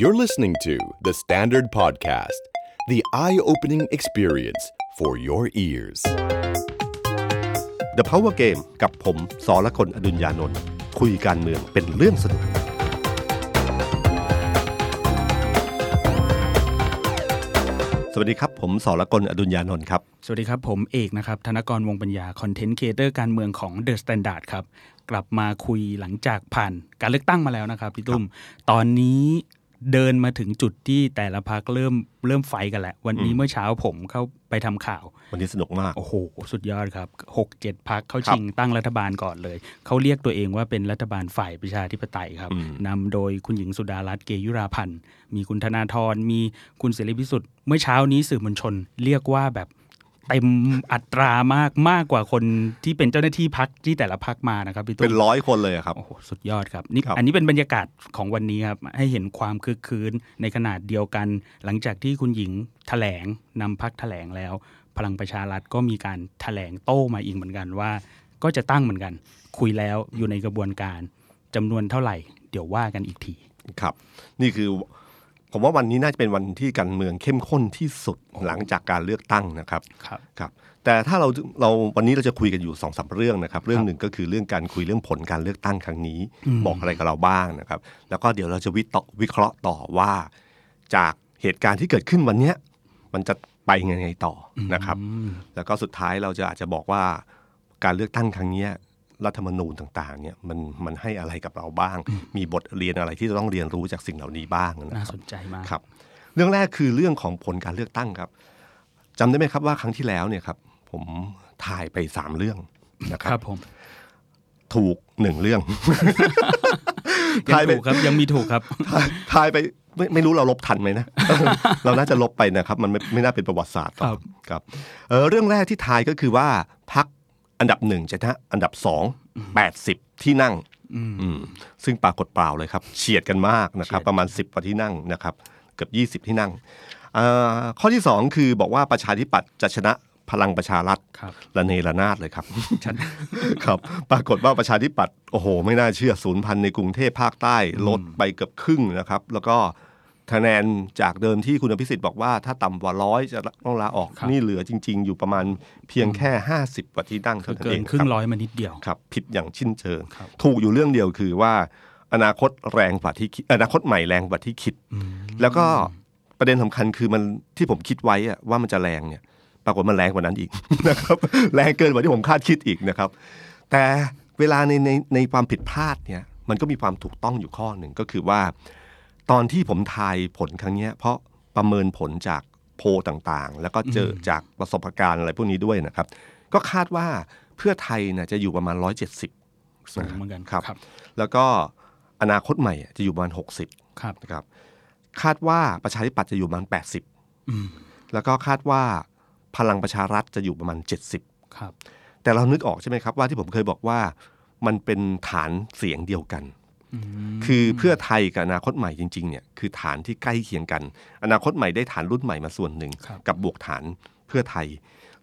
You're listening to The Standard Podcast, the eye opening experience for your ears. The Power Game กับผมสอละคนอดุญญานนท์คุยการเมืองเป็นเรื่องสนุก สวัสดีครับ ผมสอละคนอดุญญานนท์ครับ สวัสดีครับ ผมเอกนะครับ ธนกรวงปัญญา คอนเทนต์ครีเอเตอร์การเมืองของ The Standard ครับ กลับมาคุยหลังจากผ่านการเลือกตั้งมาแล้วนะครับพี่ตุ้ม ตอนนี้ เดินมาถึงจุดที่แต่ละพักเริ่มเริ่มไฟกันแล้ววันนี้เมื่อเช้าผมเข้าไปทำข่าว วันนี้สนุกมาก โอ้โห สุดยอดครับหกเจ็ดพักเข้าชิงตั้งรัฐบาลก่อนเลย เขาเรียกตัวเองว่าเป็นรัฐบาลฝ่ายประชาธิปไตยครับนำโดยคุณหญิงสุดารัตน์เกยุราพันธ์ มีคุณธนาธรมีคุณเสรีพิสุทธิ์เมื่อเช้านี้สื่อมวลชนเรียกว่าแบบ เต็มอัตรามากมากกว่าคนที่เป็นเจ้าหน้าที่พักที่แต่ละพักมานะครับพี่ตุ้มเป็นร้อยคนเลยอะครับโอ้โหสุดยอดครับนี่ครับอันนี้เป็นบรรยากาศของวันนี้ครับให้เห็นความคึกคืนในขนาดเดียวกัน หลังจากที่คุณหญิงแถลงนำพักแถลงแล้ว พลังประชารัฐก็มีการแถลงโต้มาอีกเหมือนกันว่า ก็จะตั้งเหมือนกัน คุยแล้วอยู่ในกระบวนการจำนวนเท่าไหร่ เดี๋ยวว่ากันอีกทีครับ นี่คือ ผมว่าวันนี้น่าจะเป็นวันที่การเมืองเข้มข้นที่สุดหลังจากการเลือกตั้งนะครับครับครับ แต่ถ้าเราเราวันนี้เราจะคุยกันอยู่สองสามเรื่องนะครับ เรื่องหนึ่งก็คือเรื่องการคุยเรื่องผลการเลือกตั้งครั้งนี้ บอกอะไรกับเราบ้างนะครับ แล้วก็เดี๋ยวเราจะวิต่อวิเคราะห์ต่อว่า จากเหตุการณ์ที่เกิดขึ้นวันเนี้ยมันจะไปยังไงต่อนะครับ แล้วก็สุดท้ายเราจะอาจจะบอกว่าการเลือกตั้งครั้งเนี้ย รัฐธรรมนูญต่างๆเนี่ยมันมันให้อะไรกับเราบ้าง มีบทเรียนอะไรที่จะต้องเรียนรู้จากสิ่งเหล่านี้บ้างนะน่าครับสนใจมากครับ เรื่องแรกคือเรื่องของผลการเลือกตั้งครับจำได้ไหมครับว่าครั้งที่แล้วเนี่ยครับ ผมถ่ายไปสามเรื่องนะคครัรับบผมถูกหนึ่งเรื่องยังถ่ายไปถูกครับยังมีถูกครับถ่ายถ่ายไปไม่ไม่รู้เราลบทันไหมนะ เราน่าจะลบไปนะครับ มันไม่ไม่น่าเป็นประวัติศาสตร์หรอกครับครับเออเรื่องแรกที่ทายก็คือว่าพัก อันดับหนึ่งจะชนะอันดับสองแปดสิบที่นั่งอืมซึ่งปรากฏเปล่าเลยครับเฉียดกันมากนะครับ ประมาณ10กว่าที่นั่งนะครับ เกือบ20ที่นั่งเอ่อข้อที่2คือบอกว่าประชาธิปัตย์จะชนะพลังประชารัฐครับระเนระนาดเลยครับชัดครับ ปรากฏว่าประชาธิปัตย์โอ้โห ไม่น่าเชื่อศูนย์พันในกรุงเทพภาคใต้ลดไปเกือบครึ่งนะครับ แล้วก็ คะแนนจากเดิมที่คุณอภิสิทธิ์บอกว่าถ้าต่ำกว่าร้อยจะต้องลาออกครับนี่เหลือจริง ๆ อยู่ประมาณเพียงแค่ 50กว่าที่นั่งคืเท่าอนั้นเกิเอนงครึ่คงรับร้อยมานิดเดียวครับผิดอย่างชิ้นเชิงครับถูกอยู่เรื่องเดียวคือว่า อนาคตแรงกว่าที่คิดอนาคตใหม่แรงกว่าที่คิด แล้วก็ประเด็นสำคัญคือมันที่ผมคิดไว้อะว่ามันจะแรงเนี่ย ปรากฏมันแรงกว่านั้นอีกนะครับแรงเกินกว่าที่ผมคาดคิดอีกนะครับ แต่เวลาในในในความผิดพลาดเนี่ยมันก็มีความถูกต้องอยู่ข้อหนึ่งก็คือว่า ตอนที่ผมทายผลครั้งเนี้ยเพราะประเมินผลจากโพลต่างๆ แล้วก็เจอจากประสบการณ์อะไรพวกนี้ด้วยนะครับ ก็คาดว่าเพื่อไทยนะจะอยู่ประมาณ 170สูงเหมือนกันครับครับ แล้วก็อนาคตใหม่จะอยู่ประมาณ 60ครับนะครับ คาดว่าประชาธิปัตย์จะอยู่ประมาณ 80แล้วก็คาดว่าพลังประชารัฐจะอยู่ประมาณ 70ครับ แต่เรานึกออกใช่ไหมครับว่าที่ผมเคยบอกว่ามันเป็นฐานเสียงเดียวกัน คือเพื่อไทยกับอนาคตใหม่จริงๆเนี่ยคือฐานที่ใกล้เคียงกัน อนาคตใหม่ได้ฐานรุ่นใหม่มาส่วนหนึ่งครับกับบวกฐานเพื่อไทย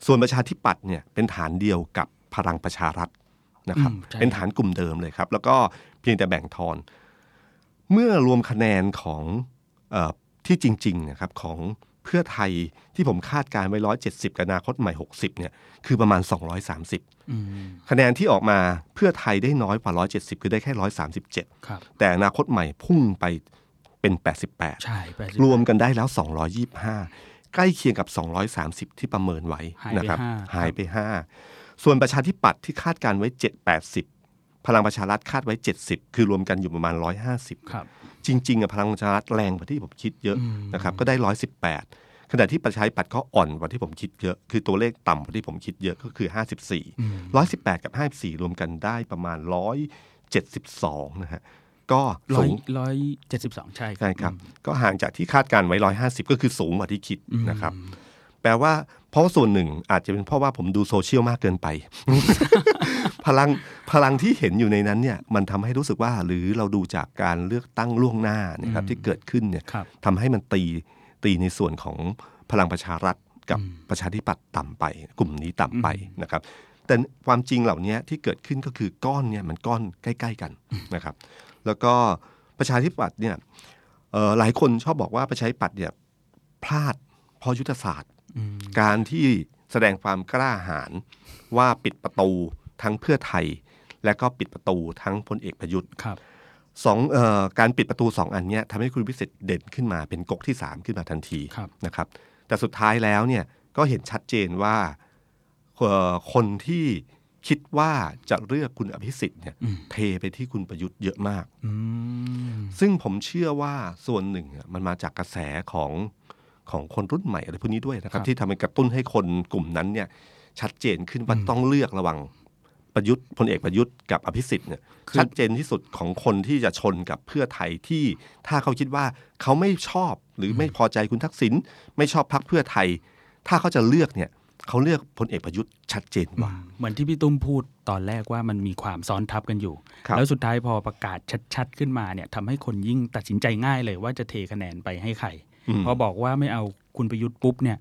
ส่วนประชาธิปัตย์เนี่ยเป็นฐานเดียวกับพลังประชารัฐนะครับอืมใช่เป็นฐานกลุ่มเดิมเลยครับ แล้วก็เพียงแต่แบ่งทอน เมื่อรวมคะแนนของเออที่จริงๆนะครับของ เพื่อไทยที่ผมคาดการไว้ร้อยเจ็ดสิบกับอนาคตใหม่หกสิบเนี่ยคือประมาณสองร้อยสามสิบอืมคะแนนที่ออกมาเพื่อไทยได้น้อยกว่าร้อยเจ็ดสิบคือได้แค่ร้อยสามสิบเจ็ดครับแต่อนาคตใหม่พุ่งไปเป็นแปดสิบแปดใช่แปดสิบรวมกันได้แล้วสองร้อยี่ห้าใกล้เคียงกับสองร้อยสามสิบที่ประเมินไว้หายไปนะครับห้าหายไปห้าส่วนประชาธิปัตย์ที่คาดการไว้เจ็ดแปดสิบ พลังประชารัฐคาดไว้ 70 คือรวมกันอยู่ประมาณ 150ครับจริงๆอะพลังประชารัฐแรงกว่าที่ผมคิดเยอะนะครับก็ได้ 118 ขณะที่ประชาธิปัตย์ก็อ่อนกว่าที่ผมคิดเยอะ คือตัวเลขต่ำกว่าที่ผมคิดเยอะก็คือ 54 118 กับ 54 รวมกันได้ประมาณ 172 นะฮะก็ร้อสูยงร้อยเจ็ดสิบสองใช่ใช่ครับ ก็ห่างจากที่คาดการไว้150ก็คือสูงกว่าที่คิดนะครับ แปลว่าเพราะว่าส่วนหนึ่งอาจจะเป็นเพราะว่าผมดูโซเชียลมากเกินไป พลังพลังที่เห็นอยู่ในนั้นเนี่ยมันทำให้รู้สึกว่าหรือเราดูจากการเลือกตั้งล่วงหน้านะครับที่เกิดขึ้นเนี่ยครับทำให้มันตีตีในส่วนของพลังประชารัฐกับประชาธิปัตย์ต่ำไป กลุ่มนี้ต่ำไปนะครับ แต่ความจริงเหล่านี้ที่เกิดขึ้นก็คือก้อนเนี่ยมันก้อนใกล้ ๆกันนะครับ แล้วก็ประชาธิปัตย์เนี่ยเเอ่อหลายคนชอบบอกว่าประชาธิปัตย์เนี่ยพลาดเพราะยุทธศาสตร์อืมการที่แสดงความกล้าหาญว่าปิดประตู ทั้งเพื่อไทย และก็ปิดประตูทั้งพลเอกประยุทธ์ครับสองเออการปิดประตูสองอันเนี้ยทำให้คุณพิสิทธิ์เด่นขึ้นมาเป็นก๊กที่สามขึ้นมาทันทีครับนะครับ แต่สุดท้ายแล้วเนี่ยก็เห็นชัดเจนว่าเอ่อคนที่คิดว่าจะเลือกคุณอภิสิทธิ์เนี่ยอืมเทไปที่คุณประยุทธ์เยอะมากอืมซึ่งผมเชื่อว่าส่วนหนึ่งอะมันมาจากกระแสของของคนรุ่นใหม่อะไรพวกนี้ด้วยนะครับ ที่ทำให้กระตุ้นให้คนกลุ่มนั้นเนี่ยชัดเจนขึ้นว่าต้องเลือกระหว่าง ประยุทธ์พลเอกประยุทธ์กับอภิสิทธิ์เนี่ยคือชัดเจนที่สุดของคนที่จะชนกับเพื่อไทยที่ถ้าเขาคิดว่าเขาไม่ชอบหรือไม่พอใจคุณทักษิณไม่ชอบพรรคเพื่อไทย ถ้าเขาจะเลือกเนี่ยเขาเลือกพลเอกประยุทธ์ชัดเจนกว่าเหมือนที่พี่ตุ้มพูดตอนแรกว่ามันมีความซ้อนทับกันอยู่ครับแล้วสุดท้ายพอประกาศชัด ๆ ขึ้นมาเนี่ยทำให้คนยิ่งตัดสินใจง่ายเลยว่าจะเทคะแนนไปให้ใครอืมพอบอกว่าไม่เอาคุณประยุทธ์ปุ๊บเนี่ย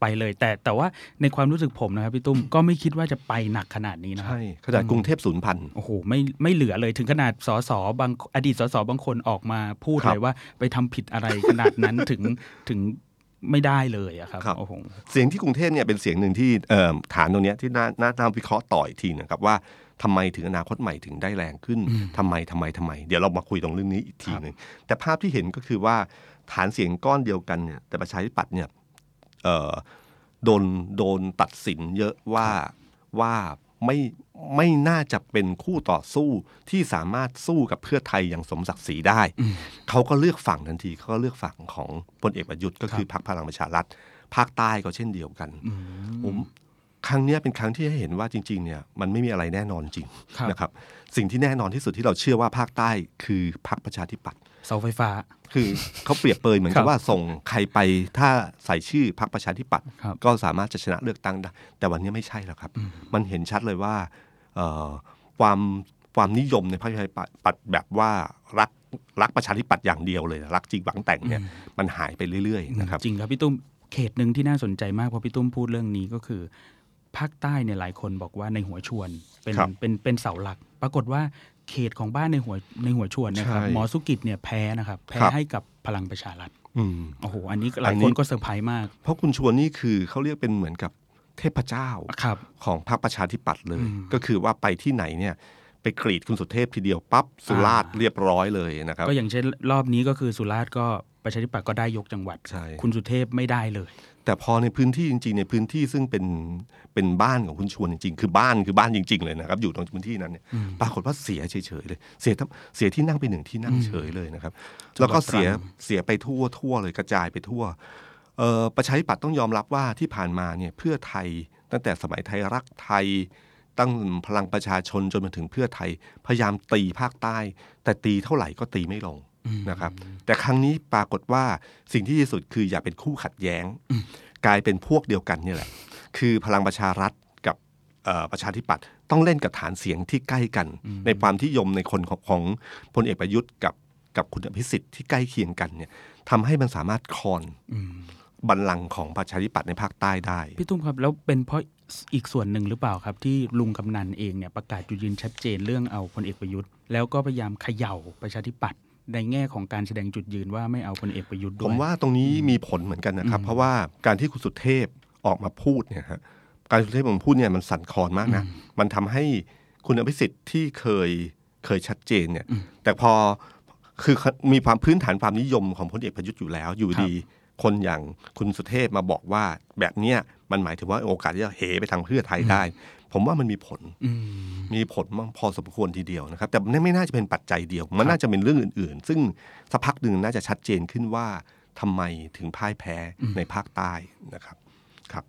ไปเลย แต่แต่ว่าในความรู้สึกผมนะครับพี่ตุ้มก็ไม่คิดว่าจะไปหนักขนาดนี้นะครับใช่ขนาดกรุงเทพศูนย์พันโอ้โหไม่ไม่เหลือเลยถึงขนาดสสบางอดีตสสบางคนออกมาพูดครับเลยว่าไปทำผิดอะไรขนาดนั้นถึงถึงไม่ได้เลยอะครับครับโอ้โหเสียงที่กรุงเทพเนี่ยเป็นเสียงหนึ่งที่เอ่อฐานตรงเนี้ยที่น่าน่าน่าวิเคราะห์ต่ออีกทีนะครับว่าทำไมถึงอนาคตใหม่ถึงได้แรงขึ้นอืมทำไมทำไมทำไม เดี๋ยวเรามาคุยตรงเรื่องนี้อีกทีครับหนึ่งแต่ภาพที่เห็นก็คือว่าฐานเสียงก้อนเดียวกันเนี่ยแต่ประชาธิปัตย์เนี่ยเอ่อ โดนโดนตัดสินเยอะว่าว่าไม่ไม่น่าจะเป็นคู่ต่อสู้ที่สามารถสู้กับเพื่อไทยอย่างสมศักดิ์ศรีได้อืมเขาก็เลือกฝั่งทันทีเขาก็เลือกฝั่งของพลเอกประยุทธ์ก็คือพรรคพลังประชารัฐภาคใต้ก็เช่นเดียวกันอืมผมครั้งเนี้ยเป็นครั้งที่ให้เห็นว่าจริง ๆ เนี่ยมันไม่มีอะไรแน่นอนจริงครับนะครับ สิ่งที่แน่นอนที่สุดที่เราเชื่อว่าภาคใต้คือพรรคประชาธิปัตย์เสาไฟฟ้า คือเขาเปรียบเปรยเหมือนครักับบว่าส่งใครไปถ้าใส่ชื่อพรรคประชาธิปัตย์ครับก็สามารถจะชนะเลือกตั้งได้ แต่วันนี้ไม่ใช่แล้วครับ มันเห็นชัดเลยว่าเอ่อความความนิยมในพรรคประชาธิปัตย์แบบว่ารักรักประชาธิปัตย์อย่างเดียวเลย รักจริงหวังแต่งเนี่ยมันหายไปเรื่อยๆนะครับจริงครับพี่ตุ้มเขตหนึ่งที่น่าสนใจมากเพราะพี่ตุ้มพูดเรื่องนี้ก็คือภาคใต้เนี่ยหลายคนบอกว่าในหัวชวนเป็นครับเป็นเป็นเสาหลัก ปรากฏว่า เขตของบ้านนายหัวนายหัวชวนเนะครับใช่หมอสุกิจเนี่ยแพ้นะครับ แพ้ครับให้กับพลังประชารัฐอืมโอ้โห อันนี้หลายอันนี้คนก็เซอร์ไพรส์มาก เพราะคุณชวนนี่คือเขาเรียกเป็นเหมือนกับเทพเจ้าครับของพรรคประชาธิปัตย์เลยอืมก็คือว่าไปที่ไหนเนี่ยไปกรีดคุณสุเทพทีเดียวปั๊บสุราษฎร์อ่าเรียบร้อยเลยนะครับ ก็อย่างเช่นรอบนี้ก็คือสุราษฎร์ก็ประชาธิปัตย์ก็ได้ยกจังหวัดใช่คุณสุเทพไม่ได้เลย แต่พอในพื้นที่จริงๆในพื้นที่ซึ่งเป็นเป็นบ้านของคุณชวนจริงๆ คือบ้านคือบ้านจริง ๆ เลยนะครับอยู่ตรงพื้นที่นั้นเนี่ยอืมปรากฏว่าเสียเฉยๆเลย เสียทั้งเสียที่นั่งไปหนึ่งที่นั่งอืมเฉยเลยนะครับจังหวัดแล้วก็เสียตรังเสียไปทั่วทั่วเลยกระจายไปทั่วเอ่อประชาธิปัตย์ต้องยอมรับว่าที่ผ่านมาเนี่ยเพื่อไทยตั้งแต่สมัยไทยรักไทยตั้งพลังประชาชนจนมาถึงเพื่อไทย พยายามตีภาคใต้ แต่ตีเท่าไหร่ก็ตีไม่ลงอืม นะครับ แต่ครั้งนี้ปรากฏว่าสิ่งที่ดีที่สุดคืออย่าเป็นคู่ขัดแย้งอืมกลายเป็นพวกเดียวกันเนี่ยแหละ คือพลังประชารัฐกับเอ่อประชาธิปัตย์ต้องเล่นกับฐานเสียงที่ใกล้กัน ในความที่ยมในคนของของพลเอกประยุทธ์กับกับคุณอภิสิทธิ์ที่ใกล้เคียงกันเนี่ยทำให้มันสามารถคอนอืมบัลลังก์ของประชาธิปัตย์ในภาคใต้ได้ พี่ตุ้มครับ แล้วเป็นเพราะอีกส่วนหนึ่งหรือเปล่าครับ ที่ลุงกำนันเองเนี่ยประกาศจุดยืนชัดเจนเรื่องเอาพลเอกประยุทธ์ แล้วก็พยายามเขย่าประชาธิปัตย์ ในแง่ของการแสดงจุดยืนว่าไม่เอาพลเอกประยุทธ์ด้ผวยมว่าตรงนี้มีผลเหมือนกันนะครับอืมเพราะว่าการที่คุณสุเทพออกมาพูดเนี่ยฮะการที่คุณสุเทพออกมาพูดเนี่ยมันสั่นคลอนมากนะมันทำให้คุณอภิสิทธิ์ที่เคยเคยชัดเจนเนี่ยอืมแต่พอคือมีความพื้นฐานความนิยมของพลเอกประยุทธ์อยู่แล้ว อยู่ครับดี คนอย่างคุณสุเทพมาบอกว่าแบบเนี้ย มันหมายถึงว่าโอกาสที่จะเหไปทางเพื่อไทยได้ ผมว่ามันมีผลอืมมีผลมากพอสมควรทีเดียวนะครับ แต่ไม่ไม่น่าจะเป็นปัจจัยเดียว มันน่าจะเป็นเรื่องอื่น ๆ ซึ่งสักพักหนึ่งน่าจะชัดเจนขึ้นว่าทำไมถึงพ่ายแพ้ในภาคใต้นะครับครับ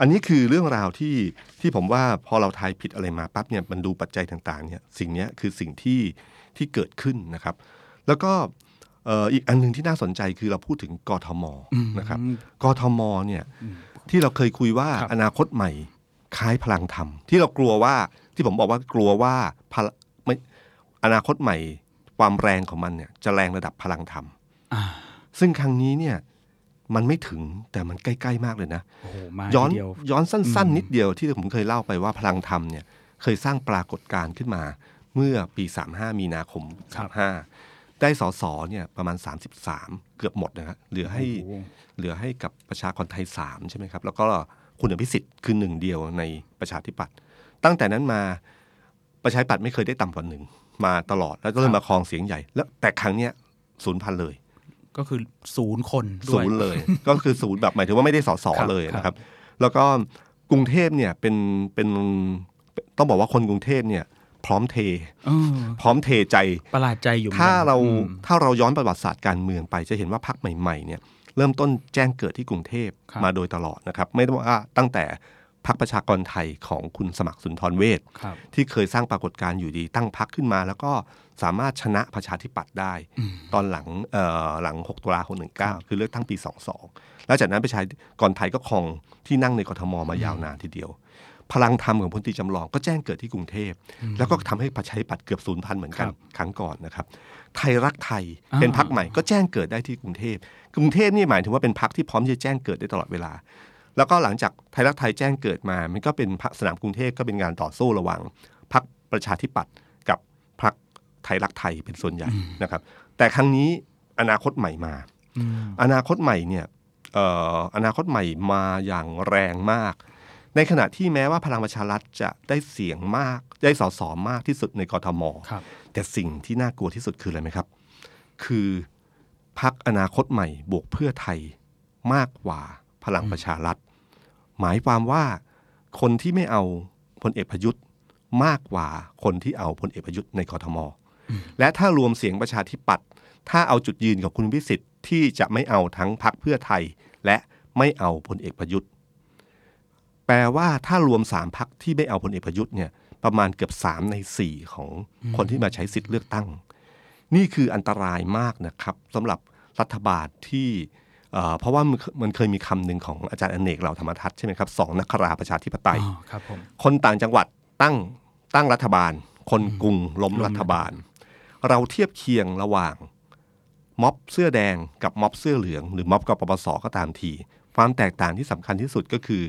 อันนี้คือเรื่องราวที่ที่ผมว่าพอเราทายผิดอะไรมาปั๊บเนี่ยมันดูปัจจัยต่างๆเนี่ยสิ่งเนี้ยคือสิ่งที่ที่เกิดขึ้นนะครับ แล้วก็เอ่ออีกอันหนึ่งที่น่าสนใจคือเราพูดถึงกทมอืมนะครับกทมเนี่ย ที่เราเคยคุยว่าครับอนาคตใหม่ คล้ายพลังธรรม ที่เรากลัวว่าที่ผมบอกว่ากลัวว่าพลไม่อนาคตใหม่ ความแรงของมันเนี่ยจะแรงระดับพลังธรรมอ่าซึ่งครั้งนี้เนี่ยมันไม่ถึงแต่มันใกล้ ๆ มากเลยนะโอ้โหมาย้อนทีเดียวย้อนสั้นอืมๆนิดเดียวที่ผมเคยเล่าไปว่าพลังธรรมเนี่ยเคยสร้างปรากฏการณ์ขึ้นมา เมื่อปี 35 มีนาคม 35 ได้สสเนี่ยประมาณ 33 เกือบหมดนะฮะเหลือให้โอ้โหเหลือให้กับประชากรไทย3ใช่ไหมครับ แล้วก็คุณอภิสิทธิ์คือหนึ่งเดียวในประชาธิปัตย์ตั้งแต่นั้นมาประชาธิปัตย์ไม่เคยได้ต่ำกว่าหนึ่งมาตลอดแล้วก็เริ่มมาครองเสียงใหญ่ แล้วแต่ครั้งเนี้ยศูนย์พันเลย ก็คือศูนย์คนด้ศูวยนย์เลย ก็คือศูนย์แบบหมายถึงว่าไม่ได้สอสอครับเลยครับนะครับ แล้วก็กรุงเทพเนี่ยเป็นเป็นต้องบอกว่าคนกรุงเทพเนี่ย พร้อมเทเออพร้อมเทใจประหลาดใจอยู่หมือนถ้ากันเราอืมถ้าเราย้อนประวัติศาสตร์การเมืองไปจะเห็นว่าพรรคใหม่ๆเนี่ยเริ่มต้นแจ้งเกิดที่กรุงเทพครับมาโดยตลอดนะครับ ไม่ได้ว่าตั้งแต่พรรคประชากรไทยของคุณสมัครสุนทรเวชครับที่เคยสร้างปรากฏการณ์อยู่ดีตั้งพรรคขึ้นมา แล้วก็สามารถชนะประชาธิปัตย์ได้ ตอนหลังเอ่อหลัง 6 ตุลาคม 19 คือเลือกตั้งปี 22 แล้วจากนั้นประชากรไทยก็ครองที่นั่งในกทมมายาวนานทีเดียว พลังธรรมของพลตรีจำลองก็แจ้งเกิดที่กรุงเทพ แล้วก็ทำให้ประชาธิปัตย์เกือบศูนย์พันเหมือนกันครับครั้งก่อนนะครับ ไทยรักไทยอ่าเป็นพักใหม่ก็แจ้งเกิดได้ที่กรุงเทพ กรุงเทพนี่หมายถึงว่าเป็นพักที่พร้อมที่จะแจ้งเกิดได้ตลอดเวลา แล้วก็หลังจากไทยรักไทยแจ้งเกิดมา มันก็เป็นพรรคสนามกรุงเทพก็เป็นงานต่อสู้ระหว่างพรรคประชาธิปัตย์กับพรรคไทยรักไทยเป็นส่วนใหญ่นะครับ แต่ครั้งนี้อนาคตใหม่มาอืมอนาคตใหม่เนี่ยเอ่ออนาคตใหม่มาอย่างแรงมาก ในขณะที่แม้ว่าพลังประชารัฐจะได้เสียงมากได้สสมากที่สุดในกทมครับแต่สิ่งที่น่ากลัวที่สุดคืออะไรไหมครับ คือพักอนาคตใหม่บวกเพื่อไทยมากกว่าพลังประชารัฐ หมายความว่าคนที่ไม่เอาพลเอกประยุทธ์มากกว่าคนที่เอาพลเอกประยุทธ์ในกทม และถ้ารวมเสียงประชาธิปัตย์ถ้าเอาจุดยืนกับคุณวิสิทธิ์ที่จะไม่เอาทั้งพักเพื่อไทย และไม่เอาพลเอกประยุทธ์ แปลว่าถ้ารวมสามพักที่ไม่เอาพลเอกประยุทธ์เนี่ยประมาณเกือบสามในสี่ของคนที่มาใช้สิทธิ์เลือกตั้ง นี่คืออันตรายมากนะครับสำหรับรัฐบาลที่เอ่อเพราะว่ามันมันเคยมีคำหนึ่งของอาจารย์อเนกเหล่าธรรมทัศน์ใช่ไหมครับสองนักราประชาธิปไตยอ๋อครับผมคนต่างจังหวัดตั้งตั้งรัฐบาล คนกรุงล้มล้มรัฐบาล เราเทียบเคียงระหว่างม็อบเสื้อแดงกับม็อบเสื้อเหลือง หรือม็อบกปปสก็ตามที ความแตกต่างที่สำคัญที่สุดก็คือ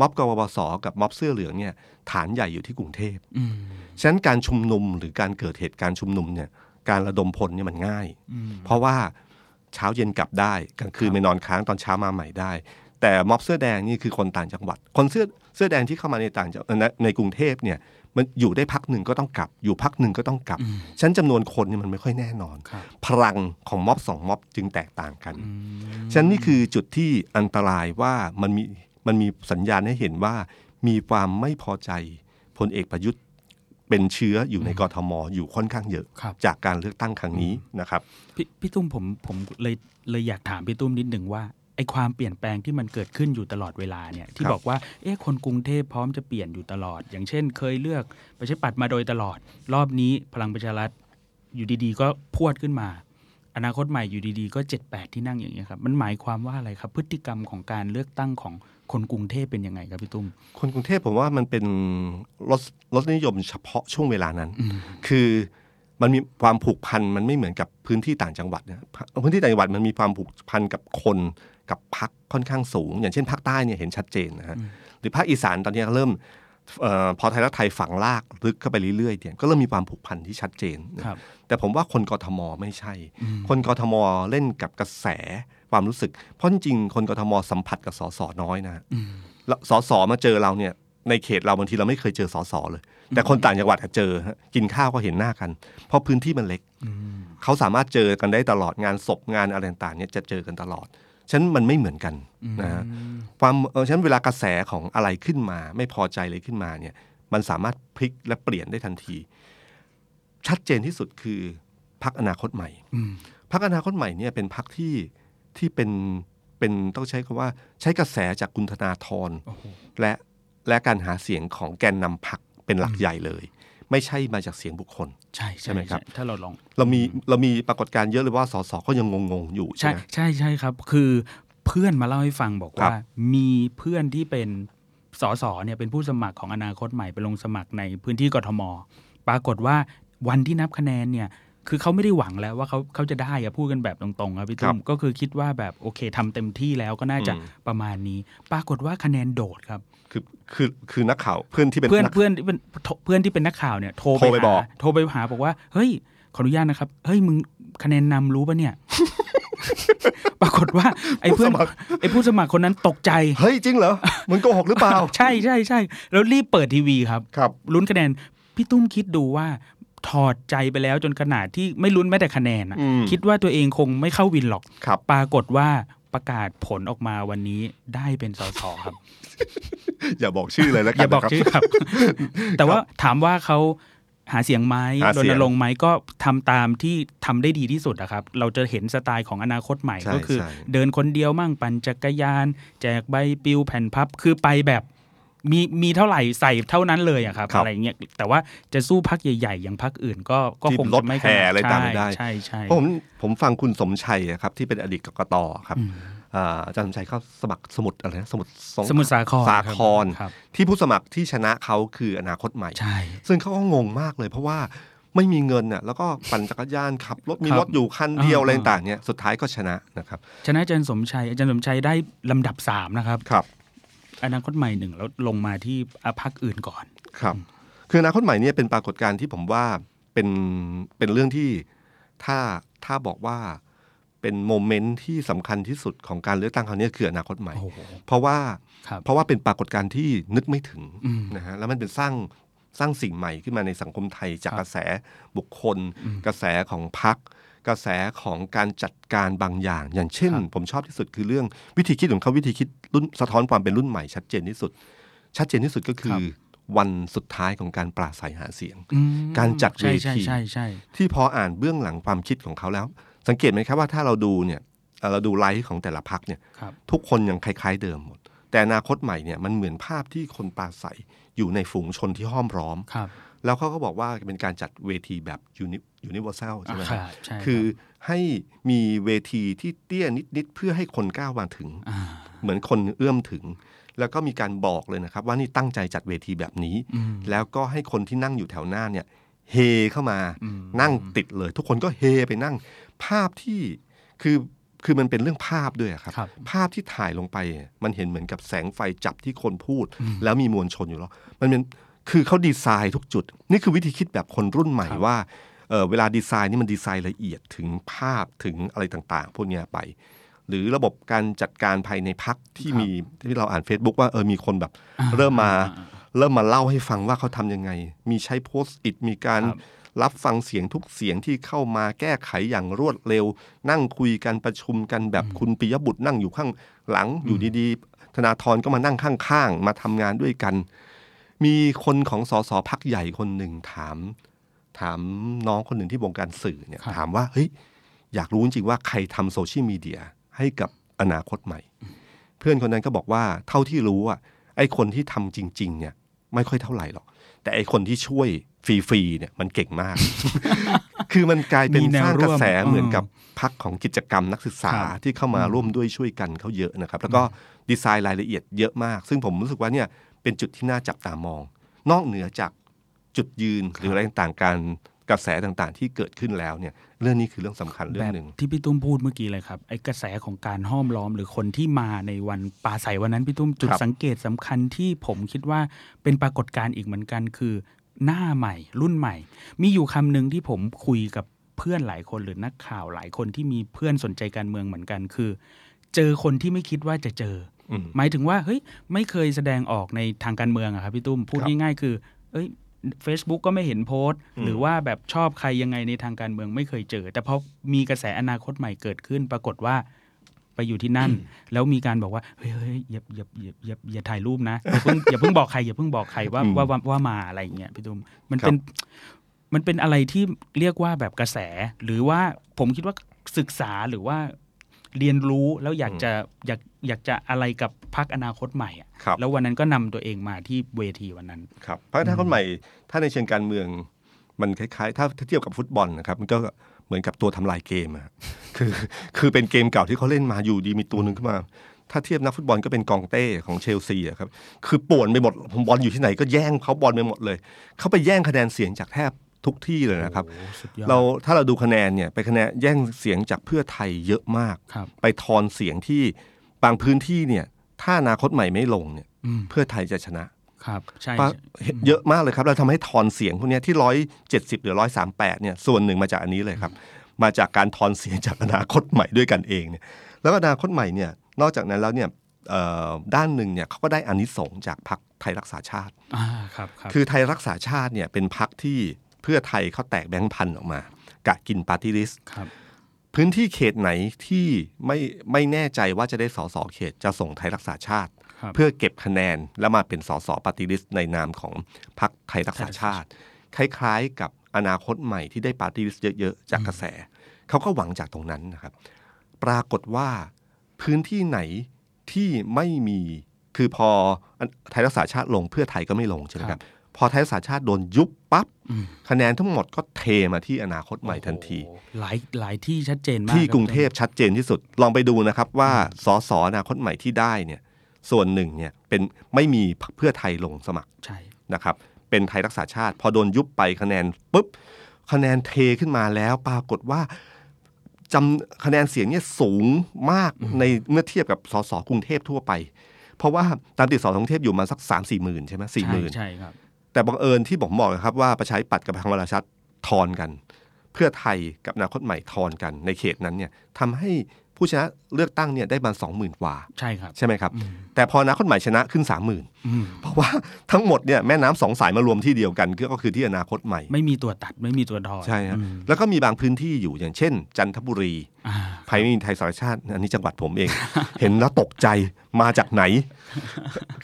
ม็อบกปปสกับม็อบเสื้อเหลืองเนี่ยฐานใหญ่อยู่ที่กรุงเทพอืมฉะนั้นการชุมนุมหรือการเกิดเหตุการณ์ชุมนุมเนี่ยการระดมพลเนี่ยมันง่ายอืมเพราะว่าเช้าเย็นกลับได้กลางคืนไปนอนค้างตอนเช้ามาใหม่ได้ แต่ม็อบเสื้อแดงนี่คือคนต่างจังหวัด คนเสื้อเสื้อแดงที่เข้ามาในต่างจังในในกรุงเทพเนี่ยมันอยู่ได้พักหนึ่งก็ต้องกลับ อยู่พักหนึ่งก็ต้องกลับอืมฉะนันจำนวนคนเนี่ยมันไม่ค่อยแน่นอนครับพลังของม็อบสองม็อบจึงแตกต่างกันอืมฉะนั้นนี่คือจุดที่อันตรายว่ามันมี มันมีสัญญาณให้เห็นว่ามีความไม่พอใจพลเอกประยุทธ์เป็นเชื้ออยู่ในกทมอยู่ค่อนข้างเยอะครับจากการเลือกตั้งครั้งนี้นะครับพี่พี่ตุ้มผมผมเลยเลยอยากถามพี่ตุ้มนิดหนึ่งว่าไอ้ความเปลี่ยนแปลงที่มันเกิดขึ้นอยู่ตลอดเวลาเนี่ยที่ครับบอกว่าเอ๊ะคนกรุงเทพพร้อมจะเปลี่ยนอยู่ตลอด อย่างเช่น เคยเลือกประชาธิปัตย์มาโดยตลอด รอบนี้พลังประชารัฐอยู่ดีๆ ก็พรวดขึ้นมา อนาคตใหม่อยู่ดีๆ ก็เจ็ดแปดที่นั่งอย่างเงี้ยครับ มันหมายความว่าอะไรครับ พฤติกรรมของการเลือกตั้งของคนกรุงเทพเป็นยังไงครับพี่ตุ้ม คนกรุงเทพผมว่ามันเป็นรสรสนิยมเฉพาะช่วงเวลานั้นอืมคือมันมีความผูกพันมันไม่เหมือนกับพื้นที่ต่างจังหวัดนะพื้นที่ต่างจังหวัดมันมีความผูกพันกับคนกับพักค่อนข้างสูง อย่างเช่นภาคใต้เนี่ยเห็นชัดเจนนะฮะหรือภาคอีสานตอนนี้เริ่มเออ พอไทยรักไทยฝังลากลึกเข้าไปเรื่อยๆเนี่ยก็เริ่มมีความผูกพันที่ชัดเจนนะครับแต่ผมว่าคนกทมไม่ใช่อืมคนกทมเล่นกับกระแสความรู้สึก เพราะจริงๆคนกทมสัมผัสกับสสน้อยนะอืมแล้วสสมาเจอเราเนี่ยในเขตเราบางทีเราไม่เคยเจอสสเลย แต่คนต่างจังหวัดอะเจอฮะกินข้าวก็เห็นหน้ากัน เพราะพื้นที่มันเล็กอืมเขาสามารถเจอกันได้ตลอดงานศพงานอะไรต่างๆเนี่ยจะเจอกันตลอด ฉะนันมันไม่เหมือนกันนะฮะความเออฉะนันเวลากระแสของอะไรขึ้นมา ไม่พอใจเลยขึ้นมาเนี่ยมันสามารถพลิกและเปลี่ยนได้ทันที ชัดเจนที่สุดคือพักอนาคตใหม่อืมพักอนาคตใหม่เนี่ยเป็นพักที่ที่เป็นเป็นต้องใช้คำว่าใช้กระแสจากคุณธนาธรโอ้โหและและการหาเสียงของแกนนำพักเป็นหลักใหญ่เลย ไม่ใช่มาจากเสียงบุคคล ใช่ใช่ไหมครับถ้าเราลองเรามีเรามีปรากฏการณ์เยอะเลยว่าสสก็ยังงงๆอยู่ใช่ใช่ไหมใช่ใช่ครับ คือเพื่อนมาเล่าให้ฟังบอกครับว่า มีเพื่อนที่เป็นสสเนี่ยเป็นผู้สมัครของอนาคตใหม่ไปลงสมัครในพื้นที่กทม ปรากฏว่าวันที่นับคะแนนเนี่ยคือเขาไม่ได้หวังแล้วว่าเขาเขาจะได้อะพูดกันแบบตรงๆครับพี่ตุ้มก็คือคิดว่าแบบโอเคทำเต็มที่แล้วก็น่าจะประมาณนี้ ปรากฏว่าคะแนนโดดครับ คือคือคือนักข่าวเพื่อนที่เป็นเพื่อนนักเพื่อนที่เป็นเพื่อนที่เป็นนักข่าวเนี่ยโทรโทรไปไปบหาอกโทรไปหาบอกว่าเฮ้ยขออนุญาตนะครับเฮ้ยมึงคะแนนนำรู้ปะเนี่ย ปรากฏว่า ไอ้เพื่อนผู้สมัครไอ้ผู้สมัครคนนั้นตกใจ เฮ้ยจริงเหรอมึงโกหกหรือเปล่า ใช่ใช่ใช่แล้วรีบเปิดทีวีครับครับลุ้นคะแนนพี่ตุ้มคิดดูว่าถอดใจไปแล้วจนขนาดที่ไม่ลุ้นแม้แต่คะแนนอะอืมคิดว่าตัวเองคงไม่เข้าวินหรอกครับปรากฏว่าประกาศผลออกมาวันนี้ได้เป็นสสครับ อย่าบอกชื่อเลยแล้วกันอย่าบอกนะครับชื่อครับ แต่ว่าถามว่าเขาหาเสียงไหมหาเสีรยงณรงค์ไหมก็ทำตามที่ทำได้ดีที่สุดนะครับ เราจะเห็นสไตล์ของอนาคตใหม่ใช่ก็คือใช่เดินคนเดียวมั่งปั่นจักรยาน แจกใบปลิวแผ่นพับคือไปแบบมีมีเท่าไหร่ใส่เท่านั้นเลยอะครับครับอะไรเงี้ยแต่ว่าจะสู้พักใหญ่ ๆ อย่างพักอื่นก็ก็ที่คงรถจะไม่แห่อะไรตามไม่ได้ใช่ใช่เพราะผมผมฟังคุณสมชัยอะครับที่เป็นอดีตกกตครับ อืมอ่าอาจารย์สมชัยเขาสมัครสมุดอะไรนะสมุดสงสมุทรสาครสาคร ครับ ที่ผู้สมัครที่ชนะเขาคืออนาคตใหม่ ใช่ ซึ่งเขาก็งงมากเลยเพราะว่าไม่มีเงินน่ะแล้วก็ปั่นจักรยานขับรถมีครับรถอยู่คันเดียวอ่า อะไรต่างๆเนี่ยสุดท้ายก็ชนะนะครับชนะอาจารย์สมชัยอาจารย์สมชัยได้ลำดับสามนะครับ ครับ อนาคตใหม่หนึ่งแล้วลงมาที่อะพักอื่นก่อน ครับคืออนาคตใหม่เนี่ยเป็นปรากฏการณ์ที่ผมว่าเป็นเป็นเรื่องที่ถ้าถ้าบอกว่า เป็นโมเมนต์ที่สำคัญที่สุดของการเลือกตั้งคราวนี้คืออนาคตใหม่โอ้โหเพราะว่าครับเพราะว่าเป็นปรากฏการณ์ที่นึกไม่ถึงอืมนะฮะแล้วมันเป็นสร้างสร้างสิ่งใหม่ขึ้นมาในสังคมไทยจากครับกระแสบุคคล กระแสของพรรคกระแสของการจัดการบางอย่าง อย่างเช่นครับผมชอบที่สุดคือเรื่องวิธีคิดของเขาวิธีคิดรุ่นสะท้อนความเป็นรุ่นใหม่ชัดเจนที่สุด ชัดเจนที่สุดก็คือวันสุดท้ายของการปราศรัยหาเสียงอืมการจัดใช่เวใช่ทีใช่ใช่ที่พออ่านเบื้องหลังความคิดของเขาแล้ว สังเกตไหมครับว่าถ้าเราดูเนี่ยเอ่อเราดูไลฟ์ของแต่ละพรรคเนี่ยครับทุกคนยังคล้าย ๆ เดิมหมด แต่อนาคตใหม่เนี่ยมันเหมือนภาพที่คนปราศรัยอยู่ในฝูงชนที่ห้อมร้อมครับแล้วเขาก็บอกว่าเป็นการจัดเวทีแบบ universal ใช่ไหมอะครับครับใช่คือให้มีเวทีที่เตี้ยนิด ๆ เพื่อให้คนก้าวมาถึงอ่าเหมือนคนเอื้อมถึง แล้วก็มีการบอกเลยนะครับ ว่านี่ตั้งใจจัดเวทีแบบนี้อืมแล้วก็ให้คนที่นั่งอยู่แถวหน้าเนี่ยเฮเข้ามาอืมนั่งติดเลย ทุกคนก็เฮไปนั่ง ภาพที่คือคือมันเป็นเรื่องภาพด้วยอะครับครับ ภาพที่ถ่ายลงไป มันเห็นเหมือนกับแสงไฟจับที่คนพูด แล้วมีมวลชนอยู่แล้วมันเป็นคือเขาดีไซน์ทุกจุด นี่คือวิธีคิดแบบคนรุ่นใหม่ครับว่าเออเวลาดีไซน์นี่มันดีไซน์ละเอียดถึงภาพถึงอะไรต่างๆ พวกเนี้ยไป หรือระบบการจัดการภายในพักที่ครับมีที่เราอ่าน Facebook ว่าเออมีคนแบบอ่าเริ่มมาอ่าเริ่มมาเล่าให้ฟังว่าเขาทำยังไง มีใช้โพสต์อิดมีการครับ รับฟังเสียงทุกเสียงที่เข้ามาแก้ไขอย่างรวดเร็ว นั่งคุยกันประชุมกันแบบคุณปิยบุตรนั่งอยู่ข้างหลังอยู่ดีๆ ธนาธรก็มานั่งข้างๆ มาทำงานด้วยกัน มีคนของสสพักใหญ่คนหนึ่งถาม ถามน้องคนหนึ่งที่วงการสื่อเนี่ยครับถามว่าเฮ้ยอยากรู้จริงๆว่าใครทำโซเชียลมีเดียให้กับอนาคตใหม่ เพื่อนคนนั้นก็บอกว่าเท่าที่รู้อะไอ้คนที่ทำจริง ๆ เนี่ย ไม่ค่อยเท่าไหร่หรอก แต่ไอ้คนที่ช่วยฟรีๆเนี่ยมันเก่งมาก คือมันกลายเป็นมีแนวสร้างกระแสร่วมเหมือนกับพักของกิจกรรมนักศึกษาครับที่เข้ามาร่วมด้วยช่วยกันเขาเยอะนะครับ แล้วก็ดีไซน์รายละเอียดเยอะมาก ซึ่งผมรู้สึกว่าเนี่ยเป็นจุดที่น่าจับตามอง นอกเหนือจากจุดยืนหรืออะไรต่างๆการ กระแสต่างๆ ที่เกิดขึ้นแล้วเนี่ยเรื่องนี้คือเรื่องสำคัญเรื่แบองบหนึ่งที่พี่ตุ้มพูดเมื่อกี้เลยครับไอ้กระแสของการห้อมล้อม หรือคนที่มาในวันปราศัยวันนั้นพี่ตุ้มจุดครับสังเกตสำคัญที่ผมคิดว่าเป็นปรากฏการณ์อีกเหมือนกันคือหน้าใหม่ รุ่นใหม่ มีอยู่คำหนึ่งที่ผมคุยกับเพื่อนหลายคนหรือนักข่าวหลายคนที่มีเพื่อนสนใจการเมืองเหมือนกันคือ เจอคนที่ไม่คิดว่าจะเจออืมหมายถึงว่าเฮ้ยไม่เคยแสดงออกในทางการเมืองอะครับพี่ตุ้มพูดครับง่ายๆคือ เอ้ย Facebook ก็ไม่เห็นโพสต์อืมหรือว่าแบบชอบใครยังไงในทางการเมืองไม่เคยเจอ แต่พอมีกระแสอนาคตใหม่เกิดขึ้น ปรากฏว่าไปอยู่ที่นั่น แล้วมีการบอกว่าเฮ้ยเฮ้ยอย่าอย่าอย่าอย่าอย่าถ่ายรูปนะอย่าเพิ่งอย่าเพิ่งบอกใครอย่าเพิ่งบอกใครว่าอืมว่าว่าว่ามาอะไรอย่างเงี้ยพี่ตุ้มมันครับเป็นมันเป็นอะไรที่เรียกว่าแบบกระแส หรือว่าผมคิดว่าศึกษาหรือว่า เรียนรู้แล้วอยากจะอยากอยากจะอะไรกับพักอนาคตใหม่อะครับแล้ววันนั้นก็นำตัวเองมาที่เวทีวันนั้นครับเพราะถ้าคนใหม่ ถ้าในเชิงการเมืองมันคล้ายๆถ้าถ้าเทียบกับฟุตบอลนะครับมันก็เหมือนกับตัวทำลายเกมอะคือคือเป็นเกมเก่าที่เขาเล่นมาอยู่ดีมีตัวหนึ่งขึ้นมา ถ้าเทียบนักฟุตบอลก็เป็นกองเต้ของเชลซีอะครับคือป่วนไปหมดผมบอลอยู่ที่ไหนก็แย่งเขาบอลไปหมดเลยเขาไปแย่งคะแนนเสียงจากแทบ ทุกที่เลยนะครับโอ้โหสุดยอดเราถ้าเราดูคะแนนเนี่ยไปคะแนนแย่งเสียงจากเพื่อไทยเยอะมากครับไปทอนเสียงที่บางพื้นที่เนี่ย ถ้าอนาคตใหม่ไม่ลงเนี่ยอืมเพื่อไทยจะชนะครับใช่ปะใช่เยอะมากเลยครับ เราทำให้ทอนเสียงพวกเนี้ยที่ร้อยเจ็ดสิบหรือร้อยสามแปดเนี่ยส่วนหนึ่งมาจากอันนี้เลยครับ มาจากการทอนเสียงจากอนาคตใหม่ด้วยกันเองเนี่ยแล้วอนาคตใหม่เนี่ยนอกจากนั้นแล้วเนี่ยเอ่อด้านหนึ่งเนี่ยเขาก็ได้อานิสงส์จากพรรคไทยรักษาชาติอ่าครับครับคือไทยรักษาชาติเนี่ยเป็นพรรคที่ เพื่อไทยเขาแตกแบงค์พันออกมากะกินปาร์ตี้ลิสต์ครับพื้นที่เขตไหนที่ไม่ไม่แน่ใจว่าจะได้สสเขตจะส่งไทยรักษาชาติครับเพื่อเก็บคะแนนแล้วมาเป็นสสปาร์ตี้ลิสต์ในนามของพรรคไทยรักษาชาติ คล้ายๆกับอนาคตใหม่ที่ได้ปาร์ตี้ลิสต์เยอะๆ จากกระแส เขาก็หวังจากตรงนั้นนะครับ ปรากฏว่าพื้นที่ไหนที่ไม่มีคือพอไทยรักษาชาติลงเพื่อไทยก็ไม่ลงใช่ไหมครับ พอไทยรักษาชาติโดนยุบปั๊บอืมคะแนนทั้งหมดก็เทมาที่อนาคตใหม่ทันทีโอ้โหหลายหลายที่ชัดเจนมากที่คบกรุงเทพชัดเจนที่สุด ลองไปดูนะครับว่าสสอนาคตใหม่ที่ได้เนี่ยส่วนหนึ่งเนี่ยเป็นไม่มีเพื่อไทยลงสมัครใช่นะครับเป็นไทยรักษาชาติ พอโดนยุบไปคะแนนปุ๊บคะแนนเทขึ้นมาแล้วปรากฏว่าจำคะแนนเสียงเนี่ยสูงมากในเมื่อเทียบกับสสกรุงเทพทั่วไป เพราะว่าตามติดสสกรุงเทพอยู่มาสักสามสี่หมื่นใช่ไหมสี่หมื่นใช่ครับ แต่บังเอิญที่ผมบอกนะครับว่าประชาธิปัตย์กับพลังประชารัฐทอนกัน เพื่อไทยกับอนาคตใหม่ทอนกันในเขตนั้นเนี่ยทำให้ ผู้ชนะเลือกตั้งเนี่ยได้มาสองหมื่นกว่า ใช่ครับ ใช่ไหมครับ แต่พออนาคตใหม่ชนะขึ้นสามหมื่นอืมเพราะว่าทั้งหมดเนี่ยแม่น้ำสองสายมารวมที่เดียวกันก็คือที่อนาคตใหม่ ไม่มีตัวตัดไม่มีตัวทอนใช่ครับอืมแล้วก็มีบางพื้นที่อยู่อย่างเช่น จันทบุรีอ่าไพรมินไทยสารชาติ อันนี้จังหวัดผมเอง เห็นแล้วตกใจมาจากไหน